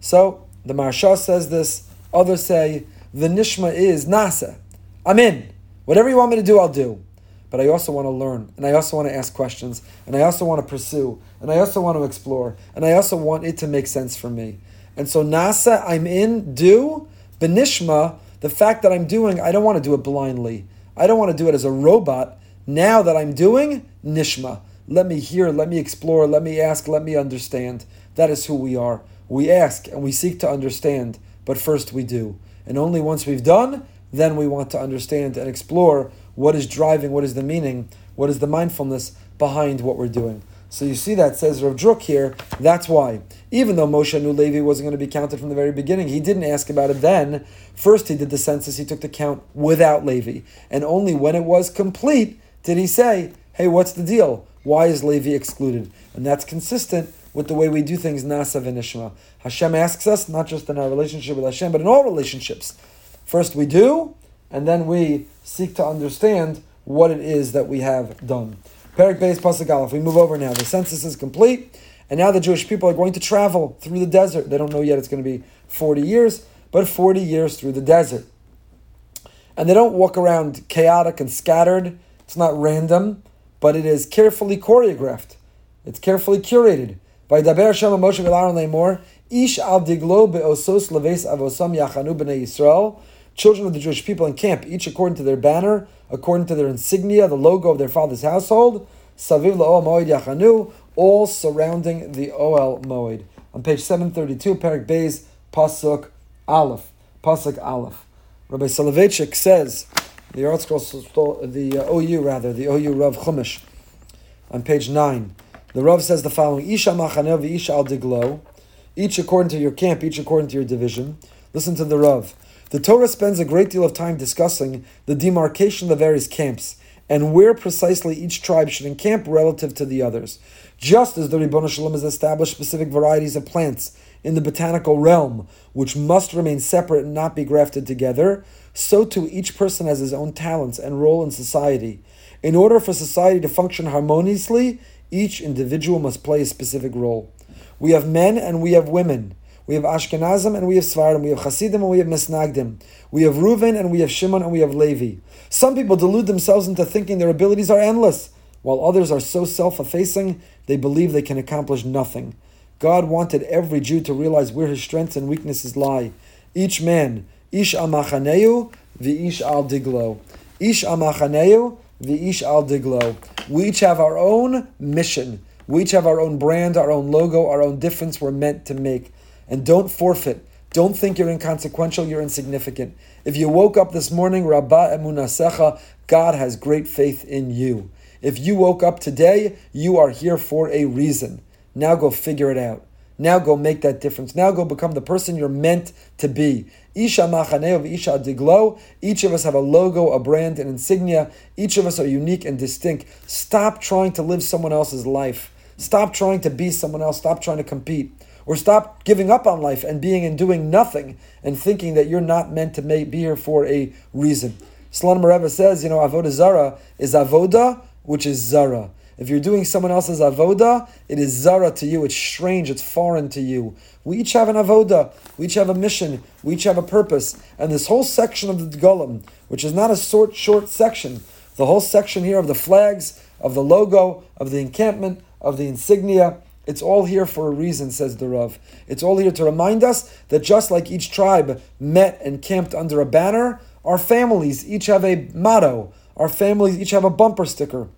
So the Maharsha says this. Others say the Nishma is Nasa. I'm in. Whatever you want me to do, I'll do. But I also want to learn, and I also want to ask questions, and I also want to pursue, and I also want to explore, and I also want it to make sense for me. And so Nasa, I'm in, do, Benishma, the fact that I'm doing, I don't want to do it blindly. I don't want to do it as a robot. Now that I'm doing, Nishma. Let me hear, let me explore, let me ask, let me understand. That is who we are. We ask and we seek to understand, but first we do. And only once we've done, then we want to understand and explore what is driving, what is the meaning, what is the mindfulness behind what we're doing. So you see that says Rav Druk here. That's why, even though Moshe knew Levi wasn't going to be counted from the very beginning, he didn't ask about it then. First, he did the census. He took the count without Levi, and only when it was complete did he say, "Hey, what's the deal? Why is Levi excluded?" And that's consistent with the way we do things. Nasa v'nishma. Hashem asks us not just in our relationship with Hashem, but in all relationships. First, we do, and then we seek to understand what it is that we have done. Perik Beis Pasuk if We move over now. The census is complete, and now the Jewish people are going to travel through the desert. They don't know yet it's going to be 40 years, but 40 years through the desert. And they don't walk around chaotic and scattered. It's not random, but it is carefully choreographed. It's carefully curated. By Daber Hashem Moshe Leimor, Ish al diglo be'osos leves avosam yachanu b'nei Yisrael. Children of the Jewish people in camp, each according to their banner, according to their insignia, the logo of their father's household, Saviv Moed Yachanu, all surrounding the Oel Moed. On page 732, Perik Beis, Pasuk Aleph. Pasuk Aleph. Rabbi Soloveitchik says, the article, the uh, OU rather, the OU Rav Chumash, on page 9. The Rav says the following, Isha Machanev Isha Al Diglo, each according to your camp, each according to your division. Listen to the Rav. The Torah spends a great deal of time discussing the demarcation of the various camps and where precisely each tribe should encamp relative to the others. Just as the Ribbon Shalom has established specific varieties of plants in the botanical realm, which must remain separate and not be grafted together, so too each person has his own talents and role in society. In order for society to function harmoniously, each individual must play a specific role. We have men and we have women. We have Ashkenazim and we have Sefardim. We have Hasidim and we have Misnagdim. We have Reuven and we have Shimon and we have Levi. Some people delude themselves into thinking their abilities are endless, while others are so self effacing they believe they can accomplish nothing. God wanted every Jew to realize where his strengths and weaknesses lie. Each man, ish al machaneu, v'ish al diglo. Ish amachaneu v'ish al diglo. We each have our own mission. We each have our own brand, our own logo, our own difference we're meant to make. And don't forfeit. Don't think you're inconsequential, you're insignificant. If you woke up this morning, Rabba emunasecha, God has great faith in you. If you woke up today, you are here for a reason. Now go figure it out. Now go make that difference. Now go become the person you're meant to be. Isha machaneo isha diglo. Each of us have a logo, a brand, an insignia. Each of us are unique and distinct. Stop trying to live someone else's life. Stop trying to be someone else. Stop trying to compete. Or stop giving up on life and being and doing nothing and thinking that you're not meant to be here for a reason. Slonim Mereva says, you know, Avoda zara is avoda, which is zara. If you're doing someone else's avoda, it is zara to you. It's strange. It's foreign to you. We each have an avoda. We each have a mission. We each have a purpose. And this whole section of the Golem, which is not a short, short section, the whole section here of the flags, of the logo, of the encampment, of the insignia, it's all here for a reason, says the Rav. It's all here to remind us that just like each tribe met and camped under a banner, our families each have a motto. Our families each have a bumper sticker.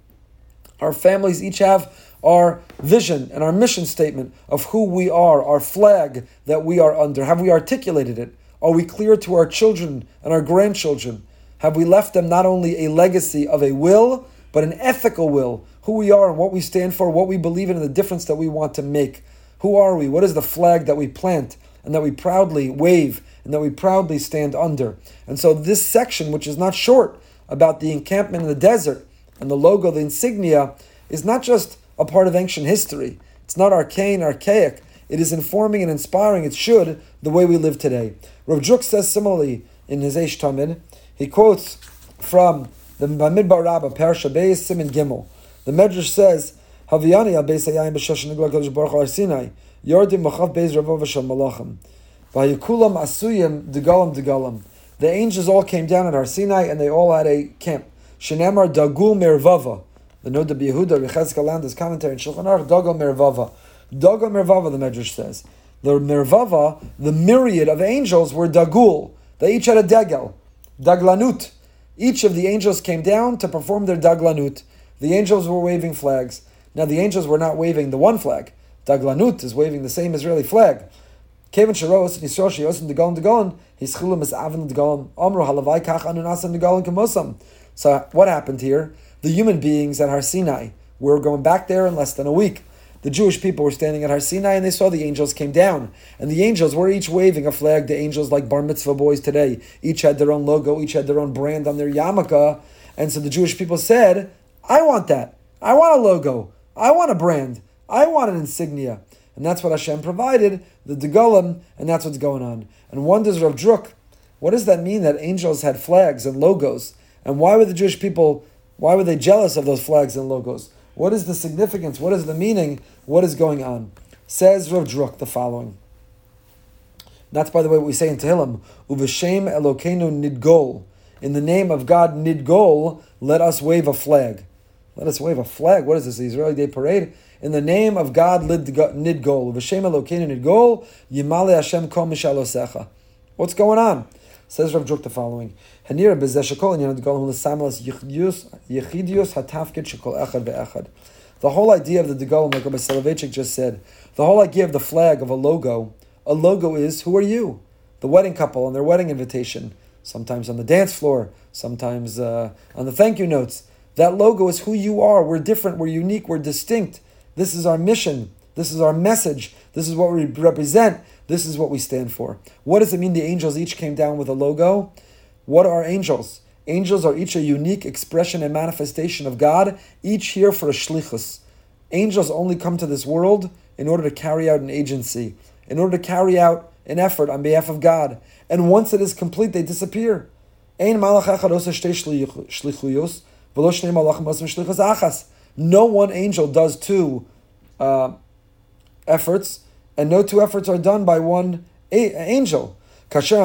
Our families each have our vision and our mission statement of who we are, our flag that we are under. Have we articulated it? Are we clear to our children and our grandchildren? Have we left them not only a legacy of a will, but an ethical will, who we are and what we stand for, what we believe in, and the difference that we want to make? Who are we? What is the flag that we plant and that we proudly wave and that we proudly stand under? And so, this section, which is not short, about the encampment in the desert, and the logo, the insignia, is not just a part of ancient history. It's not arcane, archaic. It is informing and inspiring. It should the way we live today. Rav Druk says similarly in his Eish Tamid. He quotes from the Bamidbar Rabba, Parsha Beis Simin Gimel. The Medrash says, "Haviani al Beis Nigla Kodesh Baruch Yordim Beis Ravov Shal Malachim Asuyim Degalam Degalam." The angels all came down at Har Sinai and they all had a camp. Shenemar Dagul Mervava. The Noda Yehuda Rechazka Landis commentary in Shulchan Aruch Dagul Mervava. Dagul Mervava, the Medrash says. The Mervava, the myriad of angels were Dagul. They each had a Degel. Daglanut. Each of the angels came down to perform their Daglanut. The angels were waving flags. Now the angels were not waving the one flag. Daglanut is waving the same Israeli flag. Kevin Sharos and Yisrael Sheyosim Degalim Degalim, his Chilim is Avin Degalim, Amru Halavai Kach Anunasan Degalim Kamosam. So what happened here? The human beings at Har Sinai were going back there in less than a week. The Jewish people were standing at Har Sinai and they saw the angels came down. And the angels were each waving a flag. The angels, like bar mitzvah boys today, each had their own logo, each had their own brand on their yarmulke. And so the Jewish people said, I want that. I want a logo. I want a brand. I want an insignia. And that's what Hashem provided, the Degolim, and that's what's going on. And wonders Rav Druk, what does that mean that angels had flags and logos? And why were the Jewish people, why were they jealous of those flags and logos? What is the significance? What is the meaning? What is going on? Says Rav Druk the following. That's, by the way, what we say in Tehillim. Uveshem Elokeinu Nidgol. In the name of God, Nidgol, let us wave a flag. Let us wave a flag. What is this, the Israeli Day Parade? In the name of God, Nidgol. Uveshem Elokeinu Nidgol, Yimale Hashem Kol Mishalosecha. What's going on? Says Rav Druk the following: Hanira shekol echad ve'echad. The whole idea of the Degalim, like Rabbi Soloveitchik just said, the whole idea of the flag of a logo, a logo is who are you? The wedding couple on their wedding invitation, sometimes on the dance floor, sometimes uh, on the thank you notes. That logo is who you are. We're different, we're unique, we're distinct. This is our mission, this is our message, this is what we represent. This is what we stand for. What does it mean the angels each came down with a logo? What are angels? Angels are each a unique expression and manifestation of God, each here for a shlichus. Angels only come to this world in order to carry out an agency, in order to carry out an effort on behalf of God. And once it is complete, they disappear. No one angel does two uh, efforts and no two efforts are done by one a- angel. Gemara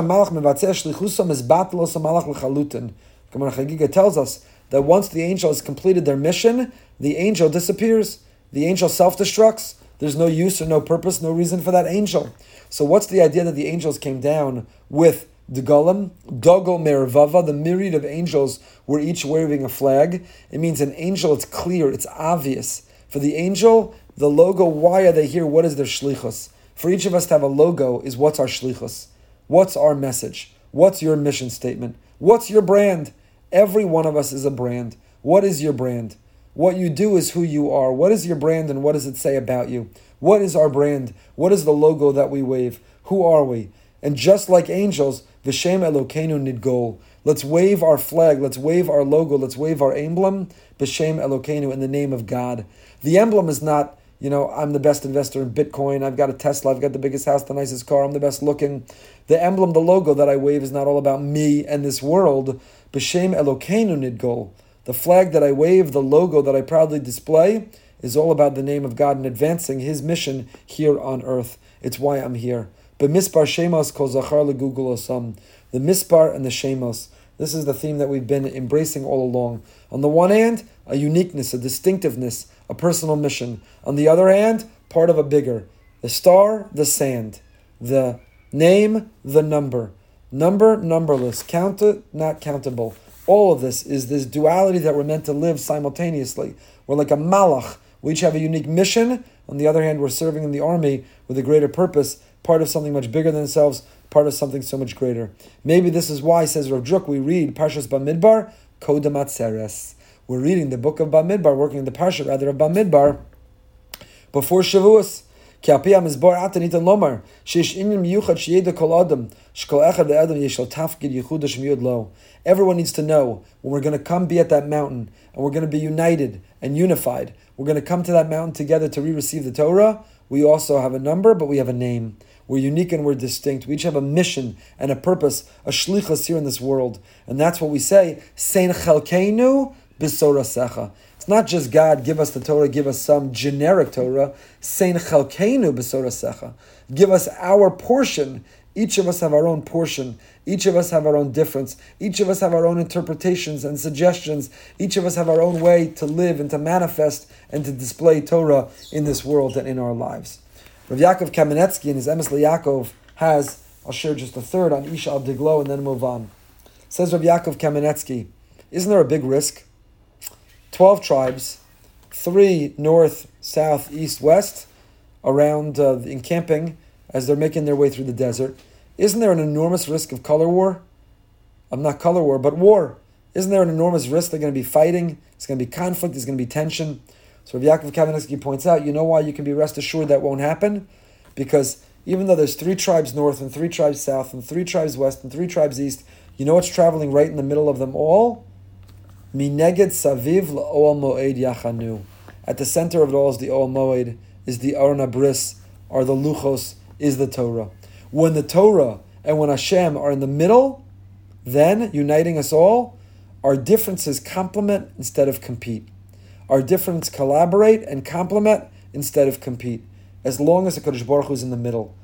Chagiga tells us that once the angel has completed their mission, the angel disappears. The angel self-destructs. There's no use or no purpose, no reason for that angel. So what's the idea that the angels came down with the Golem, Dogol Mervava, the myriad of angels were each waving a flag. It means an angel, it's clear, it's obvious. For the angel, the logo, why are they here? What is their shlichus? For each of us to have a logo is what's our shlichus? What's our message? What's your mission statement? What's your brand? Every one of us is a brand. What is your brand? What you do is who you are. What is your brand and what does it say about you? What is our brand? What is the logo that we wave? Who are we? And just like angels, Vishem Elokeinu Nidgol. Let's wave our flag, let's wave our logo, let's wave our emblem, Vishem Elokeinu, in the name of God. The emblem is not, you know, I'm the best investor in Bitcoin, I've got a Tesla, I've got the biggest house, the nicest car, I'm the best looking. The emblem, the logo that I wave is not all about me and this world. B'Shem Elokeinu Nidgol. The flag that I wave, the logo that I proudly display, is all about the name of God and advancing His mission here on earth. It's why I'm here. B'mispar shemos kol zachar legugul osam. The mispar and the shemos. This is the theme that we've been embracing all along. On the one hand, a uniqueness, a distinctiveness, a personal mission. On the other hand, part of a bigger. The star, the sand. The name, the number. Number, numberless. Counted, not countable. All of this is this duality that we're meant to live simultaneously. We're like a malach. We each have a unique mission. On the other hand, we're serving in the army with a greater purpose part of something much bigger than themselves, part of something so much greater. Maybe this is why, says Rav Druk, we read Parshas Bamidbar, Kodamatzeres. We're reading the book of Bamidbar, working in the Parsha rather of Bamidbar, before Shavuos. Everyone needs to know when we're going to come be at that mountain and we're going to be united and unified. We're going to come to that mountain together to re receive the Torah. We also have a number, but we have a name. We're unique and we're distinct. We each have a mission and a purpose, a shlichus here in this world. And that's what we say, Sein chelkeinu b'sorasecha. It's not just God, give us the Torah, give us some generic Torah. Sein chelkeinu b'sorasecha. Give us our portion. Each of us have our own portion. Each of us have our own difference. Each of us have our own interpretations and suggestions. Each of us have our own way to live and to manifest and to display Torah in this world and in our lives. Rav Yaakov Kamenetsky in his Emes Yaakov has, I'll share just a third on Isha al and then move on. Says Rav Yaakov Kamenetsky, isn't there a big risk? 12 tribes, three north, south, east, west, around uh, encamping as they're making their way through the desert. Isn't there an enormous risk of color war? I'm not color war, but war. Isn't there an enormous risk they're going to be fighting? It's going to be conflict, there's going to be tension. So Rav Yaakov Kamenetsky points out, you know why you can be rest assured that won't happen? Because even though there's three tribes north and three tribes south and three tribes west and three tribes east, you know what's traveling right in the middle of them all? Mineged saviv moed yachanu. At the center of it all is the Ol Moed, is the Arna Bris, are the Luchos, is the Torah. When the Torah and when Hashem are in the middle, then uniting us all, our differences complement instead of compete. Our differences collaborate and complement instead of compete. As long as the Kodesh Baruch Hu is in the middle.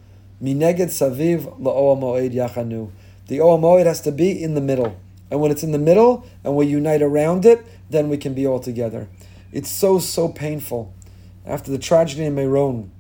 Mineged saviv moed yachanu. The Moed has to be in the middle. And when it's in the middle and we unite around it, then we can be all together. It's so, so painful. After the tragedy in Meron,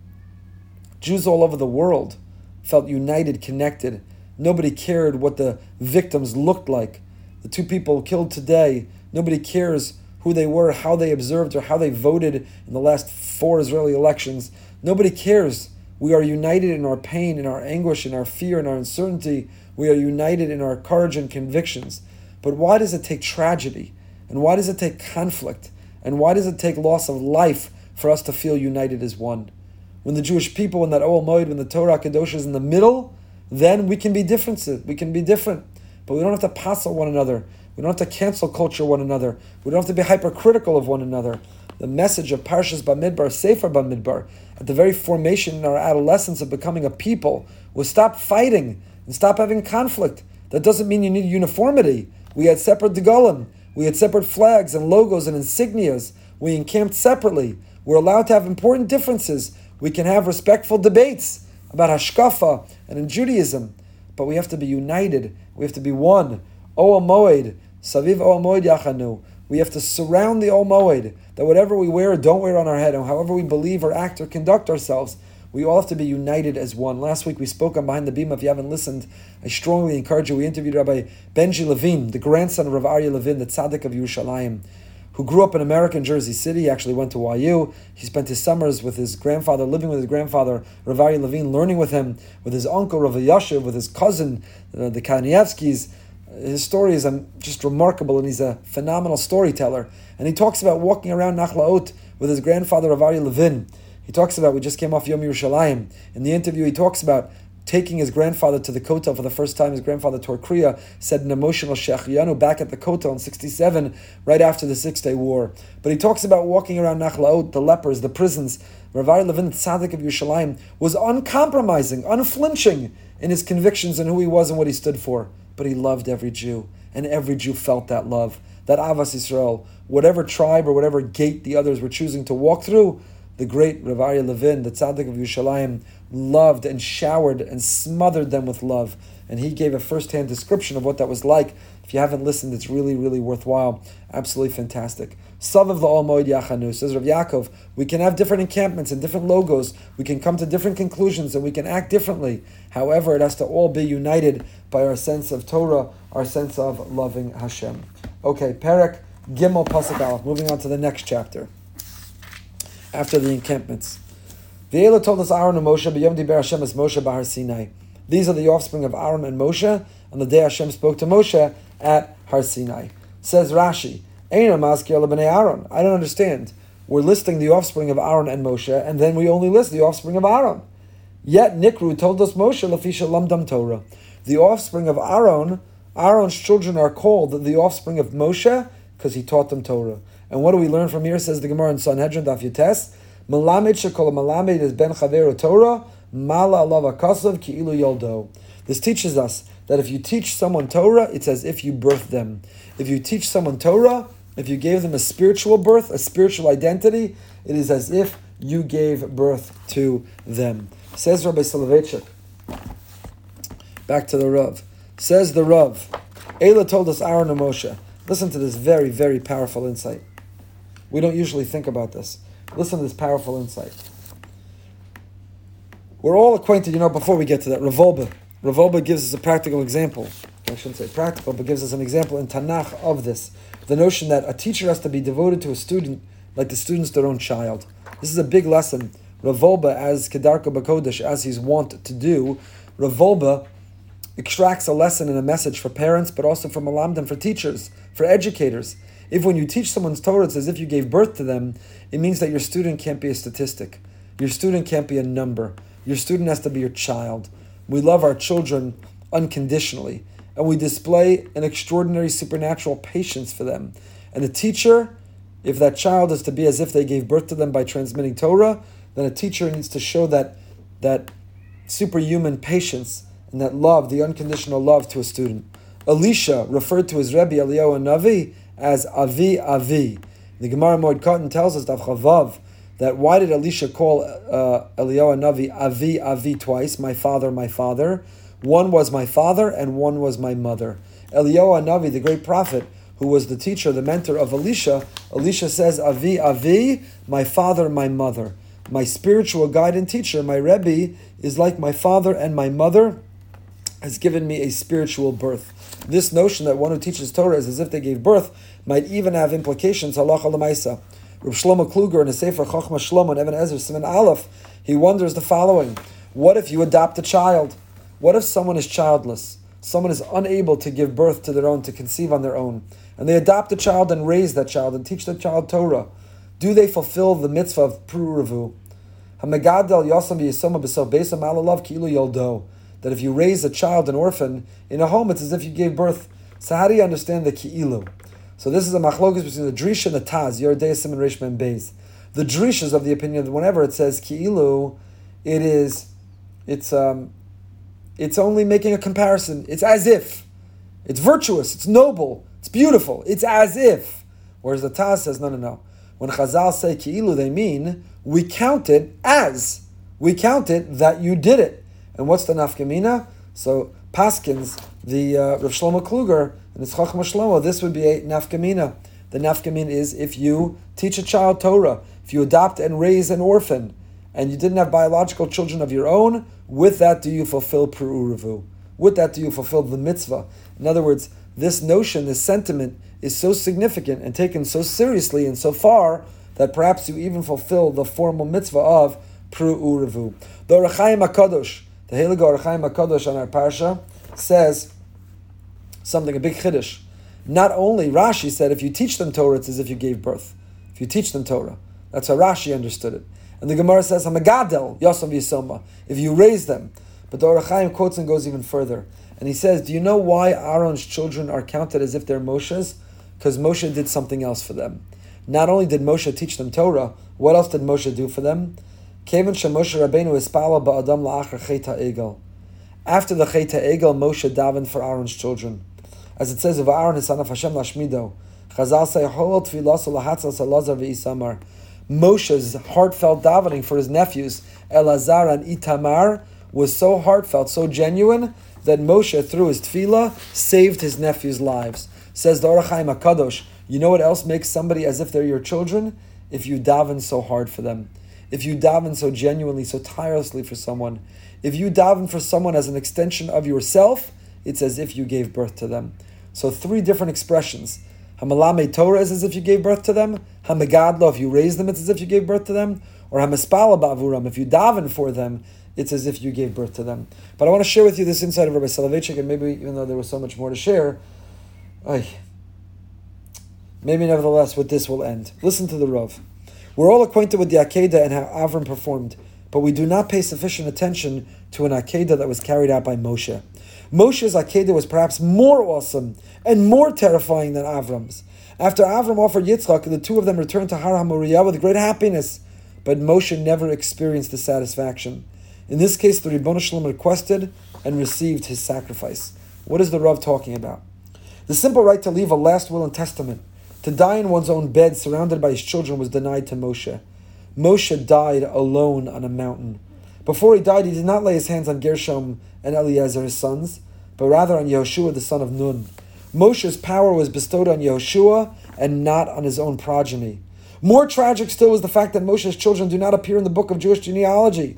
Jews all over the world felt united, connected. Nobody cared what the victims looked like. The two people killed today, nobody cares who they were, how they observed, or how they voted in the last four Israeli elections. Nobody cares. We are united in our pain, in our anguish, in our fear, in our uncertainty. We are united in our courage and convictions. But why does it take tragedy? And why does it take conflict? And why does it take loss of life for us to feel united as one? When the Jewish people, in that Ol Moed, when the Torah Kadosh is in the middle, then we can be different. We can be different. But we don't have to pass on one another. We don't have to cancel culture one another. We don't have to be hypercritical of one another. The message of Parshas Bamidbar, Sefer Bamidbar, at the very formation in our adolescence of becoming a people, was stop fighting and stop having conflict. That doesn't mean you need uniformity. We had separate degolim. We had separate flags and logos and insignias. We encamped separately. We're allowed to have important differences. We can have respectful debates about hashkafa and in Judaism, but we have to be united. We have to be one. Ol Moed, Saviv Ol Yachanu. We have to surround the Ol Moed, that whatever we wear or don't wear on our head, and however we believe or act or conduct ourselves, We all have to be united as one. Last week we spoke on Behind the Bima. If you haven't listened, I strongly encourage you. We interviewed Rabbi Benji Levine, the grandson of Rav Aryeh Levin, the tzaddik of Yerushalayim, who grew up in American Jersey City. He actually went to YU. He spent his summers with his grandfather, living with his grandfather, Rav Aryeh Levine, learning with him, with his uncle, Rav Elyashiv, with his cousin, uh, the Kanievskis. His story is just remarkable, and he's a phenomenal storyteller. And he talks about walking around Nachlaot with his grandfather, Rav Aryeh Levin. He talks about, we just came off Yom Yerushalayim. In the interview, he talks about taking his grandfather to the Kotel for the first time. His grandfather, Tor Kriya, said an emotional Shehecheyanu back at the Kotel in 67, right after the Six Day War. But he talks about walking around Nachlaot, the lepers, the prisons. Rav Aryeh Levin, the tzaddik of Yerushalayim, was uncompromising, unflinching in his convictions and who he was and what he stood for. But he loved every Jew, and every Jew felt that love, that Avas Yisrael. Whatever tribe or whatever gate the others were choosing to walk through, the great Rav Aryeh Levin, the tzaddik of Yerushalayim, loved and showered and smothered them with love. And he gave a first-hand description of what that was like. If you haven't listened, it's really, really worthwhile. Absolutely fantastic. Savav la'ol moed yachanu, says Rav Yaakov, we can have different encampments and different logos. We can come to different conclusions and we can act differently. However, it has to all be united by our sense of Torah, our sense of loving Hashem. Okay, Perek Gimel Pasuk Aleph. Moving on to the next chapter after the encampments. The Ve'ela toldos Aaron and Moshe, B'yom Diber Hashem as Moshe Bahar Sinai. These are the offspring of Aaron and Moshe on the day Hashem spoke to Moshe at Har Sinai. Says Rashi. I don't understand. We're listing the offspring of Aaron and Moshe, and then we only list the offspring of Aaron. Yet Nikru toldos Moshe Lafisha Lamdam Torah. The offspring of Aaron, Aaron's children are called the offspring of Moshe because he taught them Torah. And what do we learn from here? Says the Gemara in Sanhedrin Daf Yutes. Malamed shekol malamed is ben chaveru Torah. Mala alav akasav ki'ilu yoldo. This teaches us that if you teach someone Torah, it's as if you birthed them. If you teach someone Torah, if you gave them a spiritual birth, a spiritual identity, it is as if you gave birth to them. Says Rabbi Soloveitchik. Back to the Rav. Says the Rav. Ela toldos Aaron and Moshe. Listen to this very, very powerful insight. We don't usually think about this. Listen to this powerful insight. We're all acquainted, you know, before we get to that, Rav Wolbe. Rav Wolbe gives us a practical example. I shouldn't say practical, but gives us an example in Tanakh of this. The notion that a teacher has to be devoted to a student like the student's their own child. This is a big lesson. Rav Wolbe, as Kedarka Bakodesh, as he's wont to do, Rav Wolbe extracts a lesson and a message for parents, but also for malamdim, for teachers, for educators. If when you teach someone's Torah, it's as if you gave birth to them, it means that your student can't be a statistic. Your student can't be a number. Your student has to be your child. We love our children unconditionally, and we display an extraordinary supernatural patience for them. And a teacher, if that child is to be as if they gave birth to them by transmitting Torah, then a teacher needs to show that that superhuman patience and that love, the unconditional love to a student. Elisha referred to his Rebbe Eliyahu Navi as Avi Avi. The Gemara Moed Katan tells us that that why did Elisha call uh, Eliyahu Navi Avi Avi twice? My father, my father. One was my father and one was my mother. Eliyahu Navi, the great prophet, who was the teacher, the mentor of Elisha, Elisha says Avi Avi, my father, my mother. My spiritual guide and teacher, my Rebbe, is like my father and my mother, has given me a spiritual birth. This notion that one who teaches Torah is as if they gave birth might even have implications halacha lemaisa. Reb Shlomo Kluger in a Sefer Chochma Shlomo and Even HaEzer Simon Aleph, he wonders the following: What if you adopt a child? What if someone is childless? Someone is unable to give birth to their own, to conceive on their own, and they adopt a child and raise that child and teach that child Torah. Do they fulfill the mitzvah of Pruruvu? That if you raise a child, an orphan, in a home, it's as if you gave birth. So how do you understand the ki'ilu? So this is a machlokas between the Drisha and the Taz, Yordei Simon Rishman Beis. The Drisha is of the opinion that whenever it says ki'ilu, it is, it's, um, it's only making a comparison. It's as if. It's virtuous, it's noble, it's beautiful, it's as if. Whereas the Taz says, no, no, no. When Chazal say ki'ilu, they mean we count it as. We count it that you did it. And what's the nafkamina? So Paskins, the uh, Rav Shlomo Kluger, and it's Chachma Shlomo, this would be a nafkamina. The nafkamina is if you teach a child Torah, if you adopt and raise an orphan, and you didn't have biological children of your own, with that do you fulfill Pru'uruvu. With that do you fulfill the mitzvah. In other words, this notion, this sentiment, is so significant and taken so seriously and so far that perhaps you even fulfill the formal mitzvah of Pru'uruvu. The Ohr HaChaim HaKadosh, the Heilige Ohr HaChaim HaKadosh on our parsha, says something, a big chiddush. Not only, Rashi said, if you teach them Torah, it's as if you gave birth. If you teach them Torah. That's how Rashi understood it. And the Gemara says, Hamagadel, Yosam Yisoma, if you raise them. But the Ohr HaChaim quotes and goes even further. And he says, Do you know why Aaron's children are counted as if they're Moshe's? Because Moshe did something else for them. Not only did Moshe teach them Torah, what else did Moshe do for them? Kevin Moshe Rabbeinu ispala ba'adam la'achar cheta egel. After the cheta egel, Moshe davened for Aaron's children. As it says of Aaron, his son of Hashem lashmido. Chazal say, Hol tfilas lahatzal salazar ve'isamar. Moshe's heartfelt davening for his nephews, Elazar and Itamar, was so heartfelt, so genuine, that Moshe, through his tefillah, saved his nephews' lives. Says the Ohr HaChaim HaKadosh, you know what else makes somebody as if they're your children? If you daven so hard for them. If you daven so genuinely, so tirelessly for someone. If you daven for someone as an extension of yourself, it's as if you gave birth to them. So three different expressions. Hamalame Torah is as if you gave birth to them. Hamagadlo, if you raise them, it's as if you gave birth to them. Or Hamaspala Bavuram, if you daven for them, it's as if you gave birth to them. But I want to share with you this insight of Rabbi Soloveitchik, and maybe even though there was so much more to share, ay, maybe nevertheless with this will end. Listen to the Rav. We're all acquainted with the Akedah and how Avram performed, but we do not pay sufficient attention to an Akedah that was carried out by Moshe. Moshe's Akedah was perhaps more awesome and more terrifying than Avram's. After Avram offered Yitzchak, the two of them returned to Har HaMoriah with great happiness, but Moshe never experienced the satisfaction. In this case, the Ribbon Shalom requested and received his sacrifice. What is the Rav talking about? The simple right to leave a last will and testament, to die in one's own bed surrounded by his children, was denied to Moshe. Moshe died alone on a mountain. Before he died, he did not lay his hands on Gershom and Eliezer, his sons, but rather on Yehoshua, the son of Nun. Moshe's power was bestowed on Yehoshua and not on his own progeny. More tragic still was the fact that Moshe's children do not appear in the book of Jewish genealogy.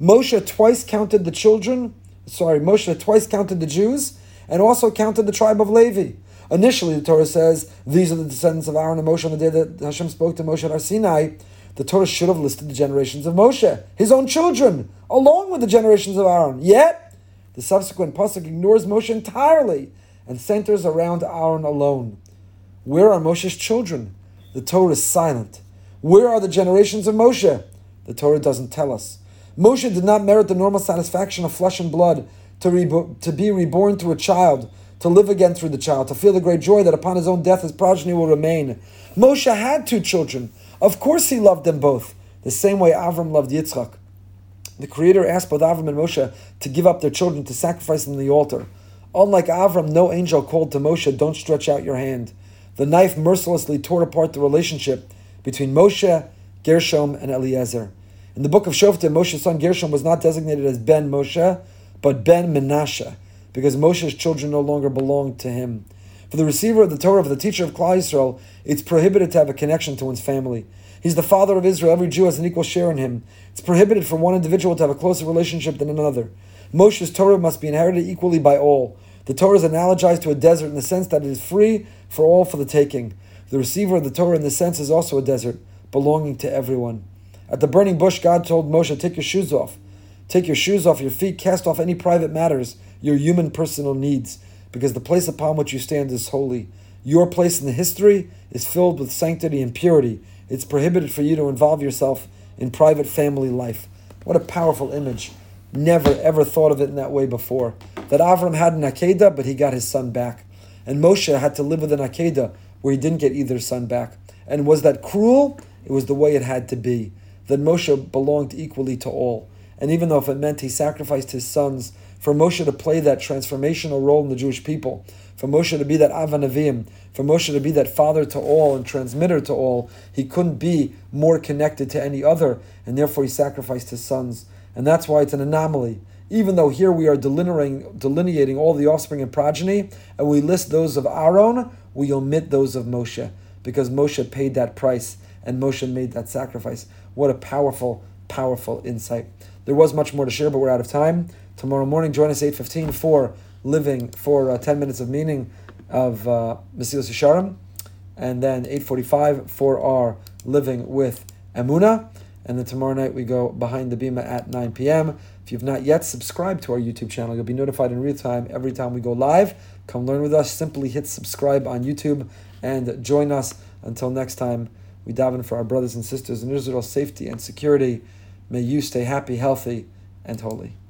Moshe twice counted the children, sorry, Moshe twice counted the Jews and also counted the tribe of Levi. Initially, the Torah says, these are the descendants of Aaron and Moshe on the day that Hashem spoke to Moshe at Sinai. The Torah should have listed the generations of Moshe, his own children, along with the generations of Aaron. Yet, the subsequent pasuk ignores Moshe entirely and centers around Aaron alone. Where are Moshe's children? The Torah is silent. Where are the generations of Moshe? The Torah doesn't tell us. Moshe did not merit the normal satisfaction of flesh and blood to, rebo- to be reborn to a child, to live again through the child, to feel the great joy that upon his own death his progeny will remain. Moshe had two children. Of course he loved them both, the same way Avram loved Yitzchak. The Creator asked both Avram and Moshe to give up their children to sacrifice them on the altar. Unlike Avram, no angel called to Moshe, Don't stretch out your hand. The knife mercilessly tore apart the relationship between Moshe, Gershom, and Eliezer. In the book of Shoftim, Moshe's son Gershom was not designated as Ben Moshe, but Ben Menashe, because Moshe's children no longer belonged to him. For the receiver of the Torah, for the teacher of Klal Yisrael, it's prohibited to have a connection to one's family. He's the father of Israel. Every Jew has an equal share in him. It's prohibited for one individual to have a closer relationship than another. Moshe's Torah must be inherited equally by all. The Torah is analogized to a desert in the sense that it is free for all for the taking. The receiver of the Torah in this sense is also a desert, belonging to everyone. At the burning bush, God told Moshe, Take your shoes off. Take your shoes off your feet, cast off any private matters, your human personal needs, because the place upon which you stand is holy. Your place in the history is filled with sanctity and purity. It's prohibited for you to involve yourself in private family life. What a powerful image. Never ever thought of it in that way before. That Avram had an Akedah, but he got his son back. And Moshe had to live with an Akedah where he didn't get either son back. And was that cruel? It was the way it had to be that Moshe belonged equally to all. And even though if it meant he sacrificed his sons, for Moshe to play that transformational role in the Jewish people, for Moshe to be that Avanavim, for Moshe to be that father to all and transmitter to all, he couldn't be more connected to any other, and therefore he sacrificed his sons. And that's why it's an anomaly. Even though here we are delineating, delineating all the offspring and progeny, and we list those of Aaron, we omit those of Moshe, because Moshe paid that price and Moshe made that sacrifice. What a powerful, powerful insight. There was much more to share, but we're out of time. Tomorrow morning, join us 8.15 for living, for uh, 10 minutes of meaning of uh, Mesilas Yesharim, and then 8.45 for our living with Emuna. And then tomorrow night we go behind the bima at 9 p.m. If you've not yet subscribed to our YouTube channel, you'll be notified in real time every time we go live. Come learn with us. Simply hit subscribe on YouTube and join us. Until next time, we daven for our brothers and sisters in Israel safety and security. May you stay happy, healthy, and holy.